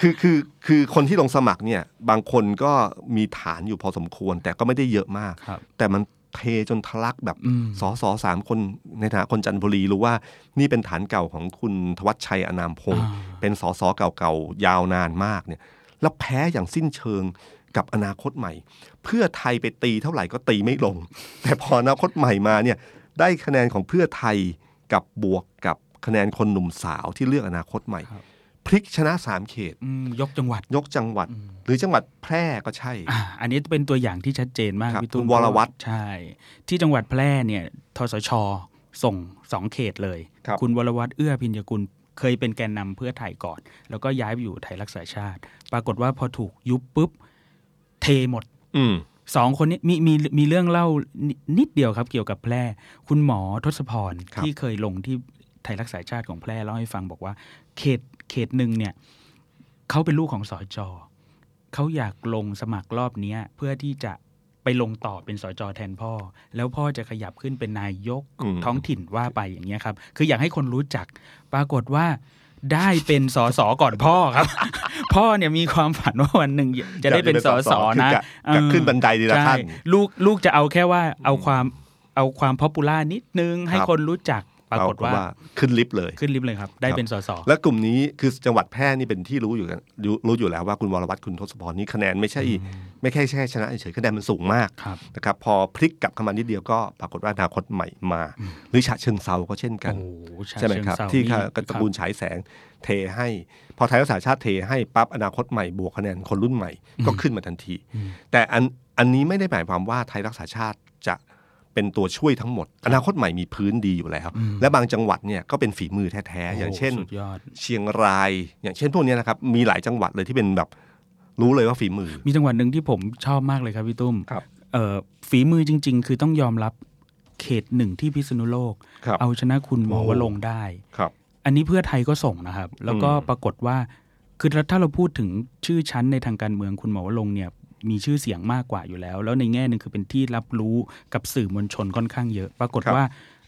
คือคือคือคนที่ลงสมัครเนี่ยบางคนก็มีฐานอยู่พอสมควร แต่ก็ไม่ได้เยอะมากครับแต่มัน เทจนทะลักแบบอืมสอสอสามคนในฐานะคนจันทบุรีรู้ว่านี่เป็นฐานเก่าของคุณทวัชชัยอนามพงศ์อ่าเป็นสอสอเก่าๆ ยาวนานมากเนี่ยแล้วแพ้อย่างสิ้นเชิงกับอนาคตใหม่ เพื่อไทยไปตีเท่าไหร่ก็ตีไม่ลง แต่พออนาคตใหม่มาเนี่ยได้คะแนนของเพื่อไทยกับบวกกับคะแนนคนหนุ่มสาวที่เลือกอนาคตใหม่ครับพ ลิกชนะสามเขต อืมยกจังหวัด ยกจังหวัด หรือจังหวัดแพร่ก็ใช่ อ่าอันนี้เป็นตัวอย่างที่ชัดเจนมากครับพี่ตุ้มคุณวรวัตรใช่ ที่จังหวัดแพร่เนี่ยทสช ส่งสองเขตเลยครับ ณวรวัตรเอื้อพิญญกุลเคยเป็นแกนนำเพื่อไทยก่อน แล้วก็ย้ายไปอยู่ไทยรักษาชาติ ปรากฏว่าพอถูกยุบปุ๊บ เทหมด อืม สองคนนี้มีมีมีเรื่องเล่านินิดเดียวครับเกี่ยวกับแพร่ คุณหมอทศพร ครับ ที่เคยลงที่ไทยรักษาชาติของแพร่เล่าให้ฟังบอกว่า เขต เขตหนึ่งเนี่ยเขาเป็นลูกของสอจอเขาอยากลงสมัครรอบเนี้ยเพื่อที่จะไปลงต่อเป็นสอจอแทนพ่อ แล้วพ่อจะขยับขึ้นเป็นนายกอืมท้องถิ่นว่าไปอย่างเงี้ยครับ คืออยากให้คนรู้จัก ปรากฏว่าได้เป็นสอสอก่อนพ่อครับ พ่อเนี่ยมีความฝันว่าวันหนึ่งจะได้เป็นสอสอนะคืกกะขึ้นบันไดดีละใช่ขั้นลูกลูกจะเอาแค่ว่าเอาความเอาความพ o p ปูล่านิดนึงให้ครับคนรู้จัก ปรากฏว่าขึ้นลิฟต์เลยขึ้นลิฟต์เลยครับ ได้เป็นสสและกลุ่มนี้คือจังหวัดแพร่นี่เป็นที่รู้อยู่กันรู้รู้อยู่แล้วว่าคุณวรวัตรคุณทศพรนี่คะแนนไม่ใช่ไม่แค่แค่ชนะเฉยๆคะแนนมันสูงมากครับนะครับพอพลิกกลับเข้ามานิดเดียวก็ปรากฏว่าอนาคตใหม่มา หรือฉะเชิงเซาก็เช่นกันโอ้โหฉะใช่ไหมครับเชิงเทราที่นี่ตระกูลฉายแสงเทให้ พอไทยรักษาชาติเทให้ปั๊บอนาคตใหม่บวกคะแนนคนรุ่นใหม่ก็ขึ้นมาทันที แต่อันอันนี้ไม่ได้หมายความว่าไทยรักษาชาติจะ เป็นตัวช่วยทั้งหมด อนาคตใหม่มีพื้นดีอยู่แล้ว และบางจังหวัดเนี่ยก็เป็นฝีมือแท้ๆอย่างเช่นโสุดยอดเชียงราย อย่างเช่นพวกเนี้ยนะครับมีหลายจังหวัดเลยที่เป็นแบบรู้เลยว่าฝีมือ มีจังหวัดหนึ่งที่ผมชอบมากเลยครับพี่ตุ้มครับเอ่อฝีมือจริง ๆ คือต้องยอมรับเขตหนึ่งที่พิษณุโลกครับเอาชนะคุณหมอโอ้วลงค์ได้ครับอันนี้เพื่อไทยก็ส่งนะครับ แล้วก็อืมปรากฏว่าคือถ้าเราพูดถึงชื่อชั้นในทางการเมืองคุณหมอวลงค์เนี่ย มีชื่อเสียงมากกว่าอยู่แล้ว แล้วในแง่หนึ่งคือเป็นที่รับรู้กับสื่อมวลชนค่อนข้างเยอะ ปรากฏว่า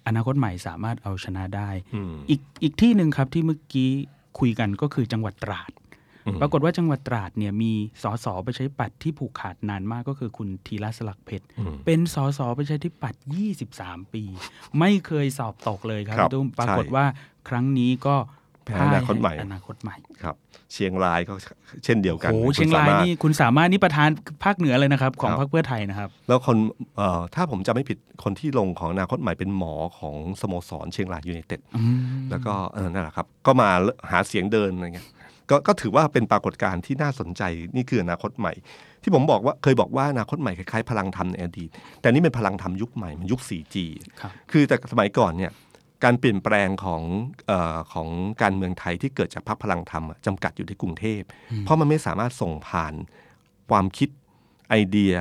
อนาคตใหม่สามารถเอาชนะได้อืมอีกอีกที่หนึ่งครับที่เมื่อกี้คุยกันก็คือจังหวัดตราดอืมปรากฏว่าจังหวัดตราดเนี่ยมีสสประชาธิปัตย์ที่ผูกขาดนานมากก็คือคุณธีระสลักเพชรอืมเป็นสสประชาธิปัตย์23 ปี ไม่เคยสอบตกเลยครับครับพี่ตุ้มปราใช่กฏว่าครั้งนี้ก็แพ้ อนาคตใหม่ให้อนาคตใหม่ครับ เชียงรายก็เช่นเดียวกันโอ้โหคุณเชียงรายสมถนี่คุณสามารถนี่ประธานภาคเหนือเลยนะครับ ของครับพรรคเพื่อไทยนะครับ แล้วคนเอ่อถ้าผมจำไม่ผิดคนที่ลงของอนาคตใหม่เป็นหมอของสโมสรเชียงรายยูไนเต็ดอืมแล้วก็เออนั่นแหละครับ ก็มาหาเสียงเดินอะไรเงี้ยก็ก็ถือว่าเป็นปรากฏการณ์ที่น่าสนใจนี่คืออนาคตใหม่ ที่ผมบอกว่าเคยบอกว่าอนาคตใหม่คล้ายๆพลังธรรมในอดีต แต่นี่เป็นพลังธรรมยุคใหม่มันยุค 4G ครับคือแต่สมัยก่อนเนี่ย การเปลี่ยนแปลงของเออของการเมืองไทยที่เกิดจากพรรคพลังธรรมอะจำกัดอยู่ที่กรุงเทพ เพราะมันไม่สามารถส่งผ่านความคิดไอเดีย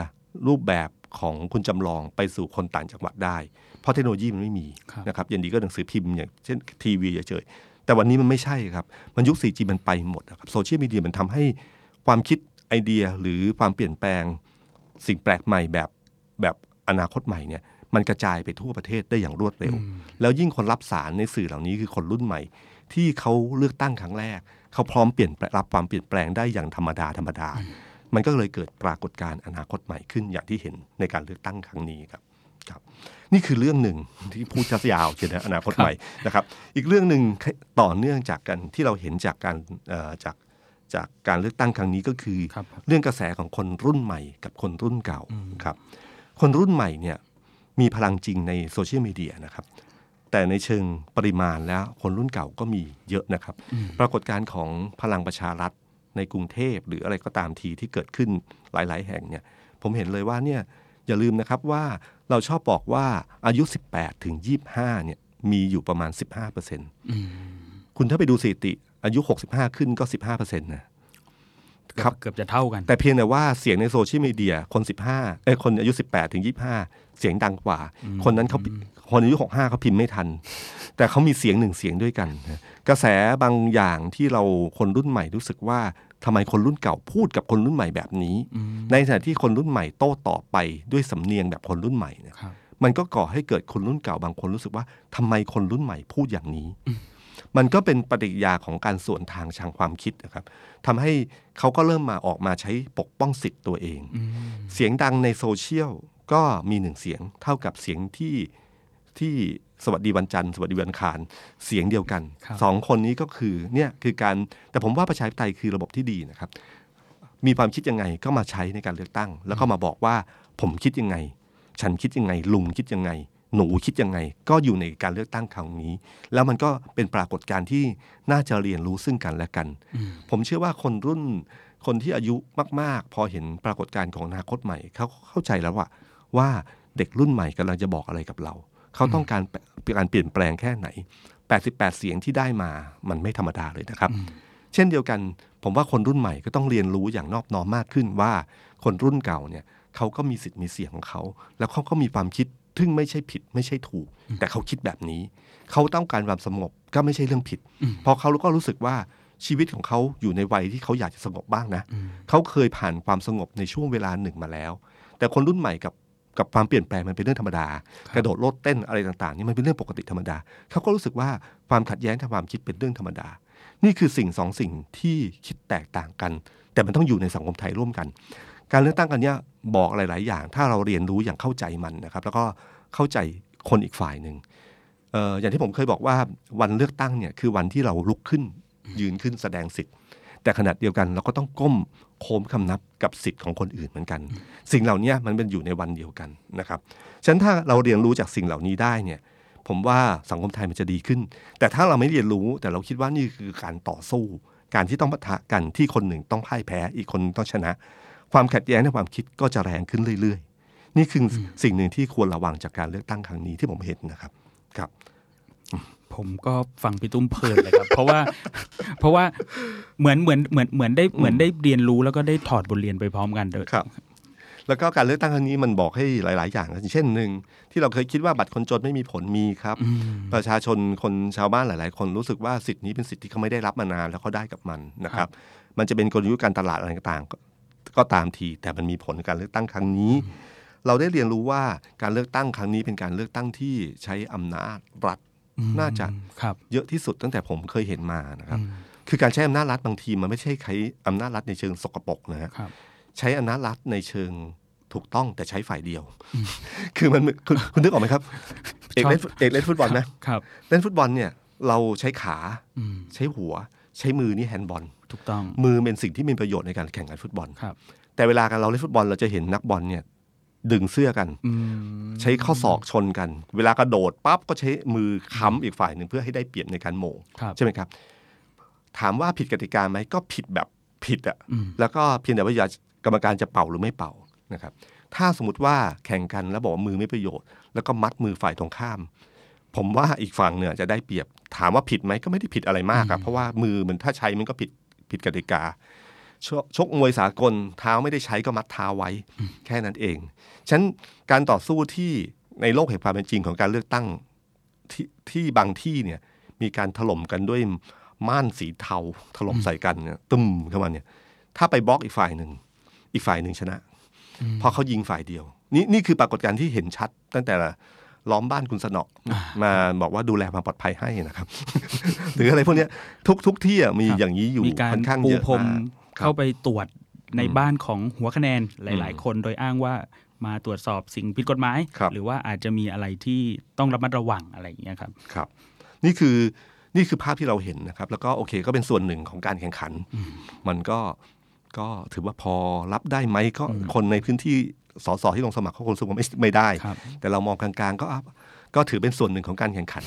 รูปแบบของคุณจำลองไปสู่คนต่างจังหวัดได้ เพราะเทคโนโลยีมันไม่มีครับนะครับอย่างดีก็หนังสือพิมพ์อย่างเช่นทีวีเฉยๆแต่วันนี้มันไม่ใช่ครับ มันยุค 4G มันไปหมดนะครับโซเชียลมีเดียมันทำให้ความคิดไอเดียหรือความเปลี่ยนแปลง สิ่งแปลกใหม่แบบแบบอนาคตใหม่เนี่ย มันกระจายไปทั่วประเทศได้อย่างรวดเร็ว แล้วยิ่งคนรับสารในสื่อเหล่านี้คือคนรุ่นใหม่ ที่เขาเลือกตั้งครั้งแรก เขาพร้อมเปลี่ยนแปลงรับความเปลี่ยนแปลงได้อย่างธรรมดาธรรมดา มันก็เลยเกิดปรากฏการณ์อนาคตใหม่ขึ้นอย่างที่เห็นในการเลือกตั้งครั้งนี้ครับครับ นี่คือเรื่องหนึ่งที่พูดชัดยาวเช่นอนาคตใหม่นะครับ อีกเรื่องหนึ่งต่อเนื่องจากกันที่เราเห็นจากการเอ่อจากจากการเลือกตั้งครั้งนี้ก็คือครับเรื่องกระแสของคนรุ่นใหม่กับคนรุ่นเก่าครับ คนรุ่นใหม่เนี่ย มีพลังจริงในโซเชียลมีเดียนะครับ แต่ในเชิงปริมาณแล้วคนรุ่นเก่าก็มีเยอะนะครับ ปรากฏการณ์ของพลังประชารัฐในกรุงเทพหรืออะไรก็ตามทีที่เกิดขึ้นหลาย ๆ แห่งเนี่ยผมเห็นเลยว่าเนี่ยอย่าลืมนะครับว่าเราชอบบอกว่าอายุ 18 ถึง 25 เนี่ยมีอยู่ประมาณ 15%เปอร์เซ็นต์คุณถ้าไปดูสถิติ อายุ 65 ขึ้นก็ 15%เปอร์เซ็นต์นะครับเกือบจะเท่ากัน แต่เพียงแต่ว่าเสียงในโซเชียลมีเดียคน 15เอ้ยคนอายุ 18 ถึง 25 เสียงดังกว่า คนนั้นเขาคนอายุ65เขาพิมพ์ไม่ทัน แต่เขามีเสียงหนึ่งเสียงด้วยกันนะกระแสบางอย่างที่เราคนรุ่นใหม่รู้สึกว่าทำไมคนรุ่นเก่าพูดกับคนรุ่นใหม่แบบนี้ ในขณะที่คนรุ่นใหม่โต้ตอบไปด้วยสำเนียงแบบคนรุ่นใหม่เนี่ยครับมันก็ก่อให้เกิดคนรุ่นเก่าบางคนรู้สึกว่าทำไมคนรุ่นใหม่พูดอย่างนี้ มันก็เป็นปฏิกิริยาของการส่วนทางทางความคิดนะครับทำให้เขาก็เริ่มมาออกมาใช้ปกป้องสิทธิ์ตัวเอง เสียงดังในโซเชียล ก็มีหนึ่งเสียงเท่ากับเสียงที่ที่สวัสดีวันจันทร์สวัสดีวันอังคารเสียงเดียวกันครับสองคนนี้ก็คือเนี่ยคือการแต่ผมว่าประชาธิปไตยคือระบบที่ดีนะครับ มีความคิดยังไงก็มาใช้ในการเลือกตั้ง แล้วก็มาบอกว่าผมคิดยังไง ฉันคิดยังไง ลุงคิดยังไง หนูคิดยังไง ก็อยู่ในการเลือกตั้งครั้งนี้ แล้วมันก็เป็นปรากฏการณ์ที่น่าจะเรียนรู้ซึ่งกันและกัน ผมเชื่อว่าคนรุ่นคนที่อายุมาก ๆ พอเห็นปรากฏการณ์ของอนาคตใหม่เขาเข้าใจแล้วว่า ว่าเด็กรุ่นใหม่กำลังจะบอกอะไรกับเรา เขาต้องการการเปลี่ยนแปลงแค่ไหน 88 เสียงที่ได้มามันไม่ธรรมดาเลยนะครับ เช่นเดียวกันผมว่าคนรุ่นใหม่ก็ต้องเรียนรู้อย่างนอบน้อมมากขึ้นว่าคนรุ่นเก่าเนี่ยเขาก็มีสิทธิ์มีเสียงของเขา แล้วเขาก็มีความคิดซึ่งไม่ใช่ผิดไม่ใช่ถูก แต่เขาคิดแบบนี้ เขาต้องการความสงบก็ไม่ใช่เรื่องผิดเพราะเขาก็รู้สึกว่าชีวิตของเขาอยู่ในวัยที่เขาอยากจะสงบบ้างนะ เขาเคยผ่านความสงบในช่วงเวลาหนึ่งมาแล้ว แต่คนรุ่นใหม่กับ กับความเปลี่ยนแปลงมันเป็นเรื่องธรรมดา กระโดดโลดเต้นอะไรต่างๆนี่มันเป็นเรื่องปกติธรรมดาเขาก็รู้สึกว่าความขัดแย้งทางความคิดเป็นเรื่องธรรมดา นี่คือสิ่งสองสิ่งที่คิดแตกต่างกัน แต่มันต้องอยู่ในสังคมไทยร่วมกัน การเลือกตั้งกันเนี้ยบอกหลาย ๆ อย่าง ถ้าเราเรียนรู้อย่างเข้าใจมันนะครับ แล้วก็เข้าใจคนอีกฝ่ายหนึ่งเอ่ออย่างที่ผมเคยบอกว่าวันเลือกตั้งเนี่ยคือวันที่เราลุกขึ้นยืนขึ้นแสดงสิทธิ์ แต่ขณะเดียวกันเราก็ต้องก้มโค้มคำนับกับสิทธิ์ของคนอื่นเหมือนกัน สิ่งเหล่านี้มันเป็นอยู่ในวันเดียวกันนะครับฉะนั้นถ้าเราเรียนรู้จากสิ่งเหล่านี้ได้เนี่ยผมว่าสังคมไทยมันจะดีขึ้น แต่ถ้าเราไม่เรียนรู้แต่เราคิดว่านี่คือการต่อสู้ การที่ต้องปะทะกันที่คนหนึ่งต้องพ่ายแพ้ อีกคนต้องชนะ ความขัดแย้งในความคิดก็จะแรงขึ้นเรื่อยๆ นี่คือสิ่งหนึ่งที่ควรระวังจากการเลือกตั้งครั้งนี้ที่ผมเห็นนะครับ ผมก็ฟังพี่ตุ้มเพลินเลยครับ เพราะว่าเพราะว่าเหมือนเหมือนเหมือนเหมือนได้เหมือนได้เรียนรู้แล้วก็ได้ถอดบทเรียนไปพร้อมกันด้วยครับ แล้วก็การเลือกตั้งครั้งนี้มันบอกให้หลาย ๆ อย่างนะเช่นหนึ่งที่เราเคยคิดว่าบัตรคนจนไม่มีผลมีครับ ประชาชนคนชาวบ้านหลาย ๆ คนรู้สึกว่าสิทธินี้เป็นสิทธิที่เขาไม่ได้รับมานานแล้วเขาได้กับมันนะครับ มันจะเป็นกลยุทธ์การตลาดอะไรต่างๆ ก็ก็ตามทีแต่มันมีผลการเลือกตั้งครั้งนี้เราได้เรียนรู้ว่าการเลือกตั้งครั้งนี้เป็นการเลือกตั้งที่ใช้อำนาจรัฐ น่าจะครับเยอะที่สุดตั้งแต่ผมเคยเห็นมานะครับ คือการใช้อำนาจรัฐบางทีมันไม่ใช่ใช้อำนาจรัฐในเชิงสกปรกนะฮะครับใช้อำนาจรัฐในเชิงถูกต้องแต่ใช้ฝ่ายเดียว คือมันคุณคุณนึกออกไหมครับ เอกเล่นเอกเล่นฟุตบอลนะครับเล่นฟุตบอลเนี่ยเราใช้ขาอืมใช้หัว ใช้มือนี่แฮนด์บอลถูกต้องมือเป็นสิ่งที่มีประโยชน์ในการแข่งขันฟุตบอลครับแต่เวลาเราเล่นฟุตบอลเราจะเห็นนักบอลเนี่ย ดึงเสื้อกันอืมใช้ข้อศอกชนกัน เวลากระโดดปั๊บก็ใช้มือค้ำอีกฝ่ายหนึ่งเพื่อให้ได้เปรียบในการโหมงครับใช่ไหมครับ ถามว่าผิดกติกาไหมก็ผิดแบบผิดอะอืมแล้วก็เพียงแต่ว่าอยากกรรมการจะเป่าหรือไม่เป่านะครับ ถ้าสมมติว่าแข่งกันแล้วบอกว่ามือไม่ประโยชน์ แล้วก็มัดมือฝ่ายตรงข้าม ผมว่าอีกฝั่งเนี่ยจะได้เปรียบ ถามว่าผิดไหมก็ไม่ได้ผิดอะไรมากครับเพราะว่ามือมันถ้าใช้มันก็ผิดผิดกติกา ชกชกมวยสากลเท้าไม่ได้ใช้ก็มัดเท้าไว้แค่นั้นเองฉะนั้นการต่อสู้ที่ในโลกแห่งความเป็นจริงของการเลือกตั้งที่ที่บางที่เนี่ยมีการถล่มกันด้วยม่านสีเทาถล่มใส่กันเนี่ยตึมเข้ามาเนี่ย ถ้าไปบล็อกอีกฝ่ายหนึ่งอีกฝ่ายหนึ่งชนะเพราะเขายิงฝ่ายเดียว นี่นี่คือปรากฏการณ์ที่เห็นชัด ตั้งแต่ล้อมบ้านคุณสนอมาบอกว่าดูแลความปลอดภัยให้นะครับ หรืออะไรพวกเนี้ยทุกทุกที่อะมีครับอย่างนี้อยู่มีการค่อนข้างปูเยอะพรมมากครับ เข้าไปตรวจในอืมบ้านของหัวคะแนนหลาย ๆ คนโดยอ้างว่ามาตรวจสอบสิ่งผิดกฎหมายครับหรือว่าอาจจะมีอะไรที่ต้องระมัดระวังอะไรอย่างเงี้ยครับครับ นี่คือนี่คือภาพที่เราเห็นนะครับ แล้วก็โอเคก็เป็นส่วนหนึ่งของการแข่งขัน มันก็ก็ถือว่าพอรับได้ไหมก็คนในพื้นที่สสที่ลงสมัครเขาคงรู้สึกว่าไม่ไม่ได้ครับแต่เรามองกลางๆ ก็อะก็ถือเป็นส่วนหนึ่งของการแข่งขัน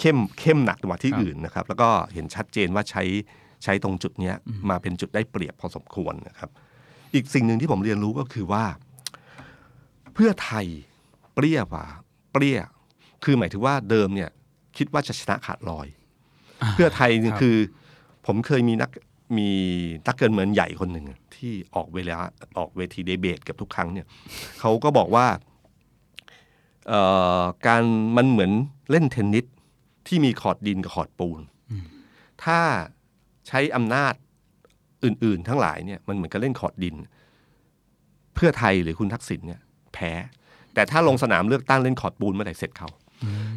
เข้มเข้มหนักกว่าที่ครับอื่นนะครับ แล้วก็เห็นชัดเจนว่าใช้ ใช้ตรงจุดเนี้ยมาเป็นจุดได้เปรียบพอสมควรนะครับ อีกสิ่งหนึ่งที่ผมเรียนรู้ก็คือว่า เพื่อไทยเปรี้ยกว่าเปรี้ย คือหมายถึงว่าเดิมเนี่ยคิดว่าจะชนะขาดลอย เพื่อไทยนี่ครับคือ ผมเคยมีนักมีนักเกินเมืองใหญ่คนหนึ่งอะที่ออกเวลาออกเวทีเดเบตเกับทุกครั้งเนี่ยเขาก็บอกว่าเอ่อการมันเหมือนเล่นเทนนิสที่มีคอร์ตดินกับคอร์ตปูน ถ้า ใช้อำนาจอื่น ๆ ทั้งหลายเนี่ยมันเหมือนกับเล่นคอร์ตดิน เพื่อไทยหรือคุณทักษิณเนี่ย แพ้ แต่ถ้าลงสนามเลือกตั้งเล่นคอร์ตปูนเมื่อไหร่เสร็จเขา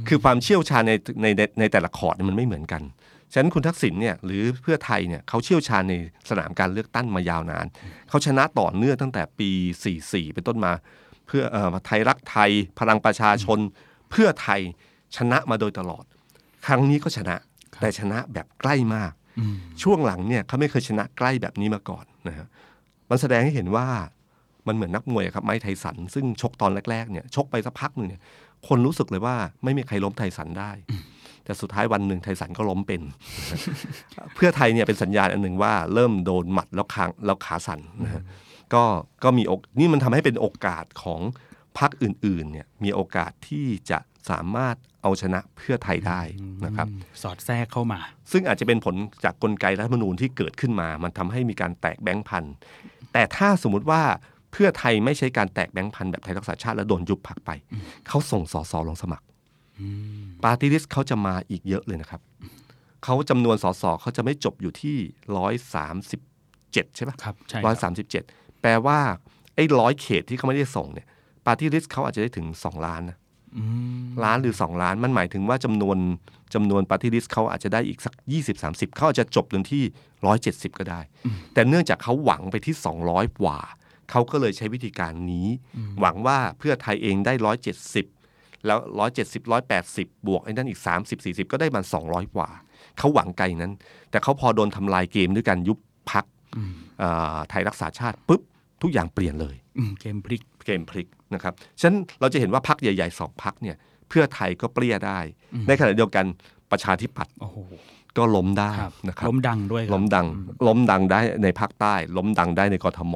คือความเชี่ยวชาญในในในในแต่ละคอร์ตเนี่ยมันไม่เหมือนกันฉะนั้นคุณทักษิณเนี่ยหรือเพื่อไทยเนี่ยเขาเชี่ยวชาญในสนามการเลือกตั้งมายาวนาน เขาชนะต่อเนื่องตั้งแต่ปี 44 เป็นต้นมา เพื่อเอ่อไทยรักไทยพลังประชาชน เพื่อไทยชนะมาโดยตลอด ครั้งนี้ก็ชนะแต่ชนะแบบใกล้มาก ช่วงหลังเนี่ยเขาไม่เคยชนะใกล้แบบนี้มาก่อนนะฮะมันแสดงให้เห็นว่ามันเหมือนนักมวยครับไม้ไทสัน ซึ่งชกตอนแรกๆเนี่ยชกไปสักพักหนึ่งเนี่ยคนรู้สึกเลยว่าไม่มีใครล้มไทสันได้ แต่สุดท้ายวันหนึ่งไทสันก็ล้มเป็น เพื่อไทยเนี่ยเป็นสัญญาณอันหนึ่งว่าเริ่มโดนหมัดแล้วคางแล้วขาสั่นนะฮะก็ก็มีอกนี่มันทำให้เป็นโอกาสของพรรคอื่นๆเนี่ยมีโอกาสที่จะ สามารถเอาชนะเพื่อไทยได้นะครับ สอดแทรกเข้ามา ซึ่งอาจจะเป็นผลจากกลไกรัฐธรรมนูญที่เกิดขึ้นมา มันทำให้มีการแตกแบงค์พันธุ์แต่ถ้าสมมุติว่าเพื่อไทยไม่ใช่การแตกแบงค์พันธุ์แบบไทยรักษาชาติแล้วโดนยุบพักไป เขาส่งสอสอลงสมัครปาร์ตี้ลิสต์เขาจะมาอีกเยอะเลยนะครับ เขาจำนวนสอสอเขาจะไม่จบอยู่ที่ร้อยสามสิบเจ็ดใช่ปะครับใช่ครับร้อยสามสิบเจ็ดแปลว่าไอ้ร้อยเขตที่เขาไม่ได้ส่งเนี่ยปาร์ตี้ลิสต์เขาอาจจะได้ถึงสองล้านนะอืม ล้านหรือ 2 ล้านมันหมายถึงว่าจำนวนจำนวนปาร์ตี้ลิสต์เขาอาจจะได้อีกสัก 20 30 เขาอาจจะจบจนที่ 170 ก็ได้ แต่เนื่องจากเขาหวังไปที่ 200 กว่า เขาก็เลยใช้วิธีการนี้ หวังว่าเพื่อไทยเองได้ 170 แล้ว 170 180 บวกไอ้นั่นอีก 30 40 ก็ได้มัน 200 กว่า เขาหวังไกลนั้น แต่เขาพอโดนทำลายเกมด้วยการยุบพักไทยรักษาชาติปุ๊บทุกอย่างเปลี่ยนเลยอืมเกมพลิกเกมพลิก นะครับฉะนั้นเราจะเห็นว่าพักใหญ่ๆสองพักเนี่ยเพื่อไทยก็เปรี้ยได้ ในขณะเดียวกันประชาธิปัตย์โอ้โหก็ล้มได้ครับนะครับล้มดังด้วยครับล้มดังล้มดังได้ในภาคใต้ ล้มดังได้ในกทม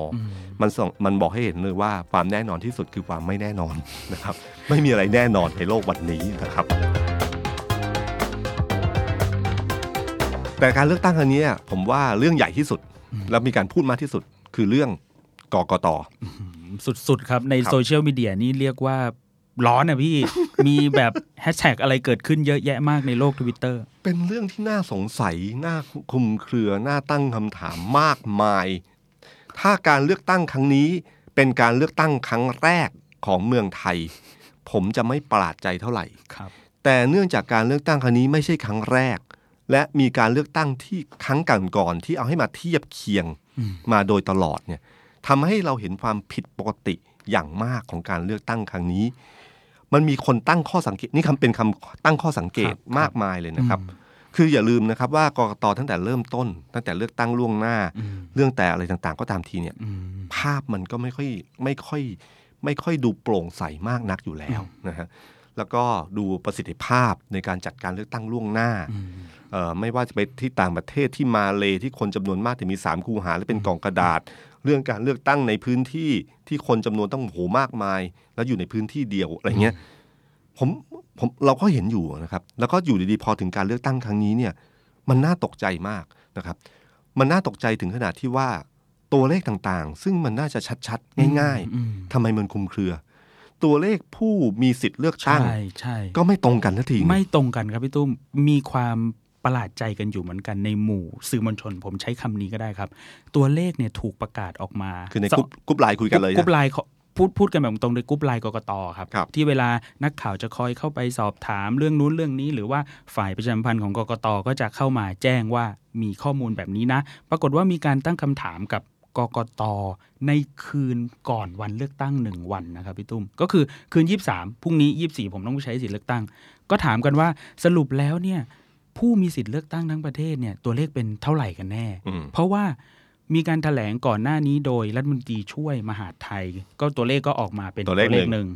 มันส่งมันบอกให้เห็นเลยว่าความแน่นอนที่สุดคือความไม่แน่นอนนะครับ ไม่มีอะไรแน่นอนในโลกวันนี้นะครับ แต่การเลือกตั้งครั้งนี้ผมว่าเรื่องใหญ่ที่สุด และมีการพูดมากที่สุดคือเรื่องกกต สุดๆ ครับในครับโซเชียลมีเดียนี่เรียกว่าร้อนนะพี่ มีแบบแฮชแท็กอะไรเกิดขึ้นเยอะแยะมากในโลกทวิตเตอร์เป็นเรื่องที่น่าสงสัย น่าคลุมเครือ น่าตั้งคำถามมากมาย ถ้าการเลือกตั้งครั้งนี้ เป็นการเลือกตั้งครั้งแรกของเมืองไทย ผมจะไม่ประหลาดใจเท่าไหร่ครับ แต่เนื่องจากการเลือกตั้งครั้งนี้ไม่ใช่ครั้งแรก และมีการเลือกตั้งที่ครั้งก่อนๆที่เอาให้มาเทียบเคียงมาโดยตลอดเนี่ย ทำให้เราเห็นความผิดปกติอย่างมากของการเลือกตั้งครั้งนี้ มันมีคนตั้งข้อสังเกตนี่คำเป็นคำตั้งข้อสังเกตครับมากมายเลยนะครับ คืออย่าลืมนะครับว่ากกตตั้งแต่เริ่มต้น ตั้งแต่เลือกตั้งล่วงหน้า เรื่องแต่อะไรต่างๆ ก็ตามทีเนี่ยอืมภาพมันก็ไม่ค่อยไม่ค่อยไม่ค่อยดูโปร่งใสมากนักอยู่แล้วนะฮะแล้วก็ดูประสิทธิภาพในการจัดการเลือกตั้งล่วงหน้าเอ่อไม่ว่าจะไปที่ต่างประเทศที่มาเลที่คนจำนวนมากแต่มีสามคูหาและเป็นกล่องกระดาษ เรื่องการเลือกตั้งในพื้นที่ที่คนจำนวนต้องโหมากมาย แล้วอยู่ในพื้นที่เดียวอะไรเงี้ยผมผมเราก็เห็นอยู่นะครับ แล้วก็อยู่ดีๆพอถึงการเลือกตั้งครั้งนี้เนี่ย มันน่าตกใจมากนะครับ มันน่าตกใจถึงขนาดที่ว่าตัวเลขต่างๆ ซึ่งมันน่าจะชัดๆ ง่ายอืมๆทำไมมันคลุมเครือ ตัวเลขผู้มีสิทธิ์เลือกตั้งใช่ใช่ก็ไม่ตรงกันทันที ไม่ตรงกันครับพี่ตุ้ม มีความ ประหลาดใจกันอยู่เหมือนกันในหมู่สื่อมวลชน ผมใช้คำนี้ก็ได้ครับ ตัวเลขเนี่ยถูกประกาศออกมา คือในกรุ๊ปกรุ๊ปไลน์คุยกันเลยกรุ๊ปนะไลน์เขาพูดพูดกันแบบตรงในกรุ๊ปไลน์กกตครับครับที่เวลานักข่าวจะคอยเข้าไปสอบถามเรื่องนู้นเรื่องนี้ หรือว่าฝ่ายประชาสัมพันธ์ของกกตก็จะเข้ามาแจ้งว่ามีข้อมูลแบบนี้นะ ปรากฏว่ามีการตั้งคำถามกับกกตในคืนก่อนวันเลือกตั้งหนึ่งวันนะครับพี่ตุ้มก็คือคืน 23พรุ่งนี้ 24 ผมต้องไปใช้สิทธิ์เลือกตั้ง ก็ถามกันว่าสรุปแล้วเนี่ย ผู้มีสิทธิ์เลือกตั้งทั้งประเทศเนี่ยตัวเลขเป็นเท่าไหร่กันแน่อืมเพราะว่ามีการถแถลงก่อนหน้านี้โดยรัฐมนตรีช่วยมหาดไทย ก็ตัวเลขก็ออกมาเป็นตัวเลขหนึ่งหนึ่ง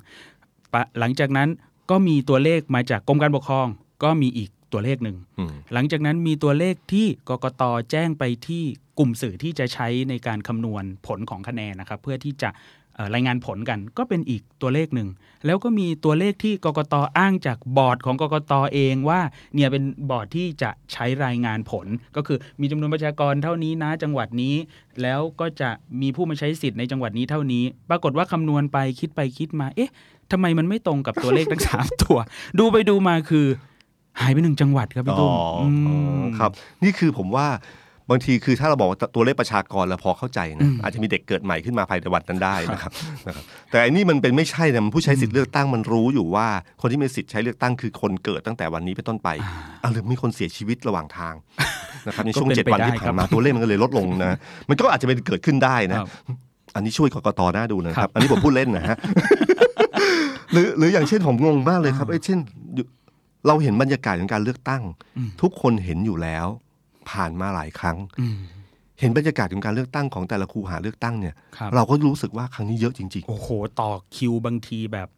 ปะหลังจากนั้นก็มีตัวเลขมาจากกรมการปกครอง ก็มีอีกตัวเลขหนึ่งอืมหลังจากนั้นมีตัวเลขที่กกตแจ้งไปที่กลุ่มสื่อที่จะใช้ในการคำนวณผลของคะแนนนะครับ เพื่อที่จะเอ่อ รายงานผลกันก็เป็นอีกตัวเลขหนึ่ง แล้วก็มีตัวเลขที่กกตอ้างจากบอร์ดของกกตเองว่าเนี่ยเป็นบอร์ดที่จะใช้รายงานผล ก็คือมีจำนวนประชากรเท่านี้นะจังหวัดนี้ แล้วก็จะมีผู้มาใช้สิทธิ์ในจังหวัดนี้เท่านี้ ปรากฏว่าคำนวณไปคิดไปคิดมา เอ๊ะทำไมมันไม่ตรงกับตัวเลขทั้งสามตัว ดูไปดูมาคือ หายไปหนึ่งจังหวัดครับพี่ตุ้มอ๋อมครับ นี่คือผมว่า บางทีคือถ้าเราบอกว่าตัวเลขประชากรเราพอเข้าใจอืนะมอาจจะมีเด็กเกิดใหม่ขึ้นมาภายในวันนั้นได้นะครับนะครับแต่อันนี้มันเป็นไม่ใช่นะมันผู้ใช้สิทธิ์เลือกตั้งมันรู้อยู่ว่า คนที่มีสิทธิ์ใช้เลือกตั้งคือคนเกิดตั้งแต่วันนี้เป็นต้นไปอะหรือมีคนเสียชีวิตระหว่างทางนะครับในช่วงก็เป็นเจ็ดวันที่ไปได้ผ่านคมารับตัวเลขมันก็เลยลดลงนะมันก็อาจจะเป็นเกิดขึ้นได้นะครับอันนี้ช่วยกกตน่าดูนะคครัรับบอันนี้ผมพูดเล่นนะฮะหรือหรืออย่างเช่นผมงงมากเลยครับไอ้ยเช่นเราเห็นบรรยากาศของการเลือกตั้งอืมทุกคนเห็นอยู่แล้ว ผ่านมาหลายครั้งอืมเห็นบรรยากาศของการเลือกตั้งของแต่ละคูหาเลือกตั้งเนี่ยครับเราก็รู้สึกว่าครั้งนี้เยอะจริงโอ้โห ต่อคิวบางทีแบบ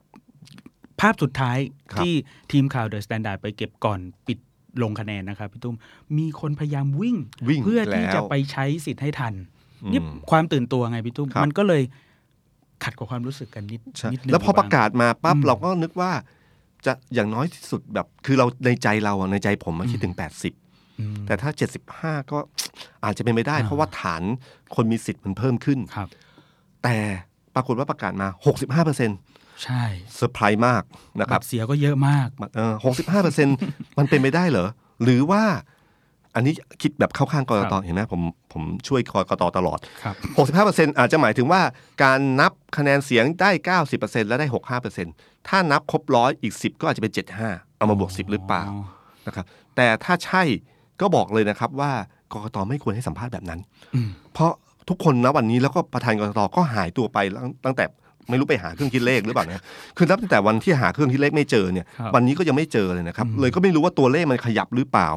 ภาพสุดท้ายครับที่ทีมข่าวเดอะสแตนดาร์ดไปเก็บก่อนปิดลงคะแนนนะครับพี่ตุ้มมีคนพยายามวิ่งๆวิ่งเพื่อที่แล้วจะไปใช้สิทธิ์ให้ทันอืมนี่ความตื่นตัวไงพี่ตุ้มครับมันก็เลยขัดกับความรู้สึกกันนิดใช่นิดนึงแล้วพอประกาศมาปั๊บอืมเราก็นึกว่า จะอย่างน้อยที่สุดแบบ คือเราในใจเราอะในใจผมมันคิดถึง 80อืม แต่ถ้า 75 ก็อาจจะเป็นไปได้อ่าเพราะว่าฐานคนมีสิทธิ์มันเพิ่มขึ้นครับแต่ปรากฏว่าประกาศมา 65เปอร์เซ็นต์ใช่เซอร์ไพรส์มากนะคบัรับตรเสียก็เยอะมากเออหกสิบห้าเปอร์เซ็นมันเป็นไปได้เหรอ หรือว่า อันนี้คิดแบบเข้าข้างกรกตครับเห็นไหมผมผมช่วยกรกตตลอดครับ65%อาจจะหมายถึงว่าการนับคะแนนเสียงได้90%แล้วได้65%ถ้านับครบร้อยอีก10ก็อาจจะเป็น75เอามาบวก10หรือเปล่านะครับ แต่ถ้าใช่ ก็บอกเลยนะครับว่ากรกตไม่ควรให้สัมภาษณ์แบบนั้นอืมเพราะทุกคนนะวันนี้แล้วก็ประธานกรกตก็หายตัวไปตั้งตั้งแต่ไม่รู้ไปหาเครื่องคิดเลขหรือเปล่านะคือนับตั้งแต่วันที่หาเครื่องคิดเลขไม่เจอเนี่ยครับวันนี้ก็ยังไม่เจอเลยนะครับอืมเลยก็ไม่รู้ว่าตัวเลขมันขยับหรือเปล่า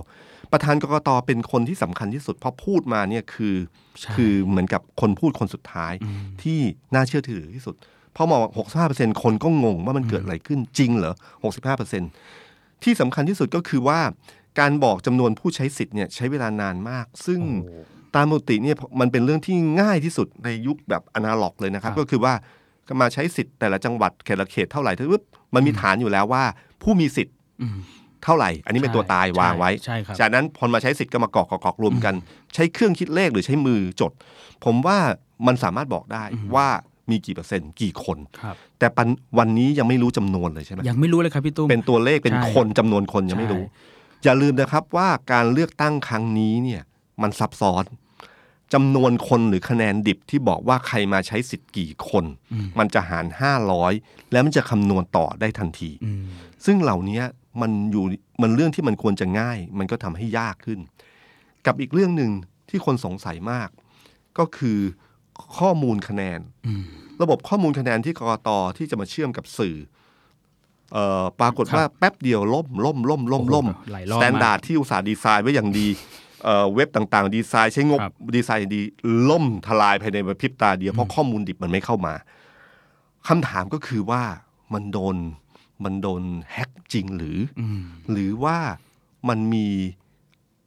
ประธานกรกตเป็นคนที่สำคัญที่สุดเพราะพูดมาเนี่ยคือใช่คือเหมือนกับคนพูดคนสุดท้ายอืมที่น่าเชื่อถือที่สุดเพราะมอง65เปอร์เซ็นคนก็งงว่ามันเกิดอะไรขึ้นจริงเหรอ65เปอร์เซ็นที่สำคัญที่สุดก็คือว่า การบอกจำนวนผู้ใช้สิทธิ์เนี่ยใช้เวลานานมาก ซึ่งโอ้ตามปกติเนี่ยมันเป็นเรื่องที่ง่ายที่สุดในยุคแบบอนาล็อกเลยนะครับครับก็คือว่าก็มาใช้สิทธิ์แต่ละจังหวัดเขตละเขตเท่าไหร่ปุ๊บมันมีฐานอยู่แล้วว่า ผู้มีสิทธิ์อืมเท่าไหร่ อันนี้เป็นตัวตายใช่วางไว้ใช่ครับจากนั้นพอมาใช้สิทธิ์ก็มากรอกกรอกกรอกรวมกัน ใช้เครื่องคิดเลขหรือใช้มือจด ผมว่ามันสามารถบอกได้ว่ามีกี่เปอร์เซ็นต์กี่คนครับแต่ปันวันนี้ยังไม่รู้จำนวนเลยใช่ไหมยังไม่รู้เลยครับพี่ตุ้มเป็นตัวเลขเป็นใช่คนจำนวนคนยังไม่รู้ อย่าลืมนะครับว่าการเลือกตั้งครั้งนี้เนี่ยมันซับซ้อนจำนวนคนหรือคะแนนดิบที่บอกว่าใครมาใช้สิทธิ์กี่คนอืมมันจะหาร 500 แล้วมันจะคำนวณต่อได้ทันทีอืมซึ่งเหล่านี้มันอยู่มันเรื่องที่มันควรจะง่าย มันก็ทำให้ยากขึ้น กับอีกเรื่องหนึ่งที่คนสงสัยมาก ก็คือข้อมูลคะแนนอืมระบบข้อมูลคะแนนที่กกตที่จะมาเชื่อมกับสื่อเอ่อ ปรากฏครับว่าแป๊บเดียวล่มล่มล่มล่มล่มโอ้โหหลายรอบสมากแตนดาร์ดที่อุตส่าห์ดีไซน์ไว้อย่างดีเอ่อเว็บต่างๆ ดีไซน์ใช้งบครับดีไซน์อย่างดีล่มทลายภายในพริบตาเดียวเพราะข้อมูลดิบมันไม่เข้ามาคำถามก็คือว่ามันโดนมันโดนแฮ็กจริงหรืออืมหรือว่ามันมี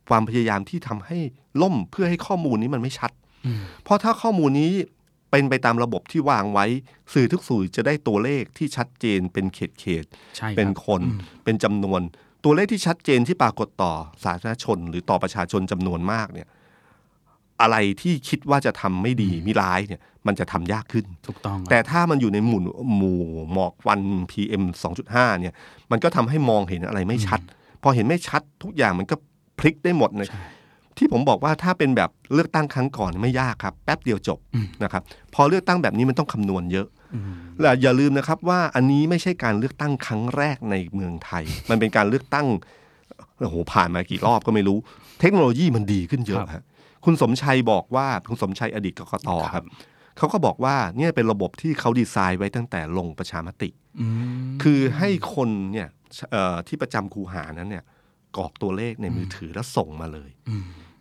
ความพยายามที่ทำให้ล่มเพื่อให้ข้อมูลนี้มันไม่ชัดอืมเพราะถ้าข้อมูลนี้ เป็นไปตามระบบที่วางไว้ สื่อทุกสื่อจะได้ตัวเลขที่ชัดเจนเป็นเขตเขตๆใช่รับเป็นคนอืมเป็นจำนวน ตัวเลขที่ชัดเจนที่ปรากฏต่อสาธารณชน หรือต่อประชาชนจำนวนมากเนี่ยอะไรที่คิดว่าจะทำไม่ดีมิร้ายเนี่ยมันจะทำยากขึ้นถูกต้องครับแต่ถ้ามันอยู่ในหมู่หมู่หมอกควัน PM 2.5เนี่ยมันก็ทำให้มองเห็นอะไรไม่ชัด พอเห็นไม่ชัดทุกอย่างมันก็พลิกได้หมดเลย ที่ผมบอกว่าถ้าเป็นแบบเลือกตั้งครั้งก่อนไม่ยากครับ แป๊บเดียวจบนะครับ พอเลือกตั้งแบบนี้มันต้องคำนวณเยอะอืมและอย่าลืมนะครับว่าอันนี้ไม่ใช่การเลือกตั้งครั้งแรกในเมืองไทย มันเป็นการเลือกตั้งโอ้โหผ่านมากี่รอบก็ไม่รู้ เทคโนโลยีมันดีขึ้นเยอะฮะคุณสมชัยบอกว่าคุณสมชัยอดีตกกตครับเขาก็บอกว่าเนี่ยเป็นระบบที่เขาดีไซน์ไว้ตั้งแต่ลงประชามติอืมคือให้คนเนี่ยเอ่อที่ประจำคูหานั้นเนี่ยกรอกตัวเลขในมือถือแล้วส่งมาเลย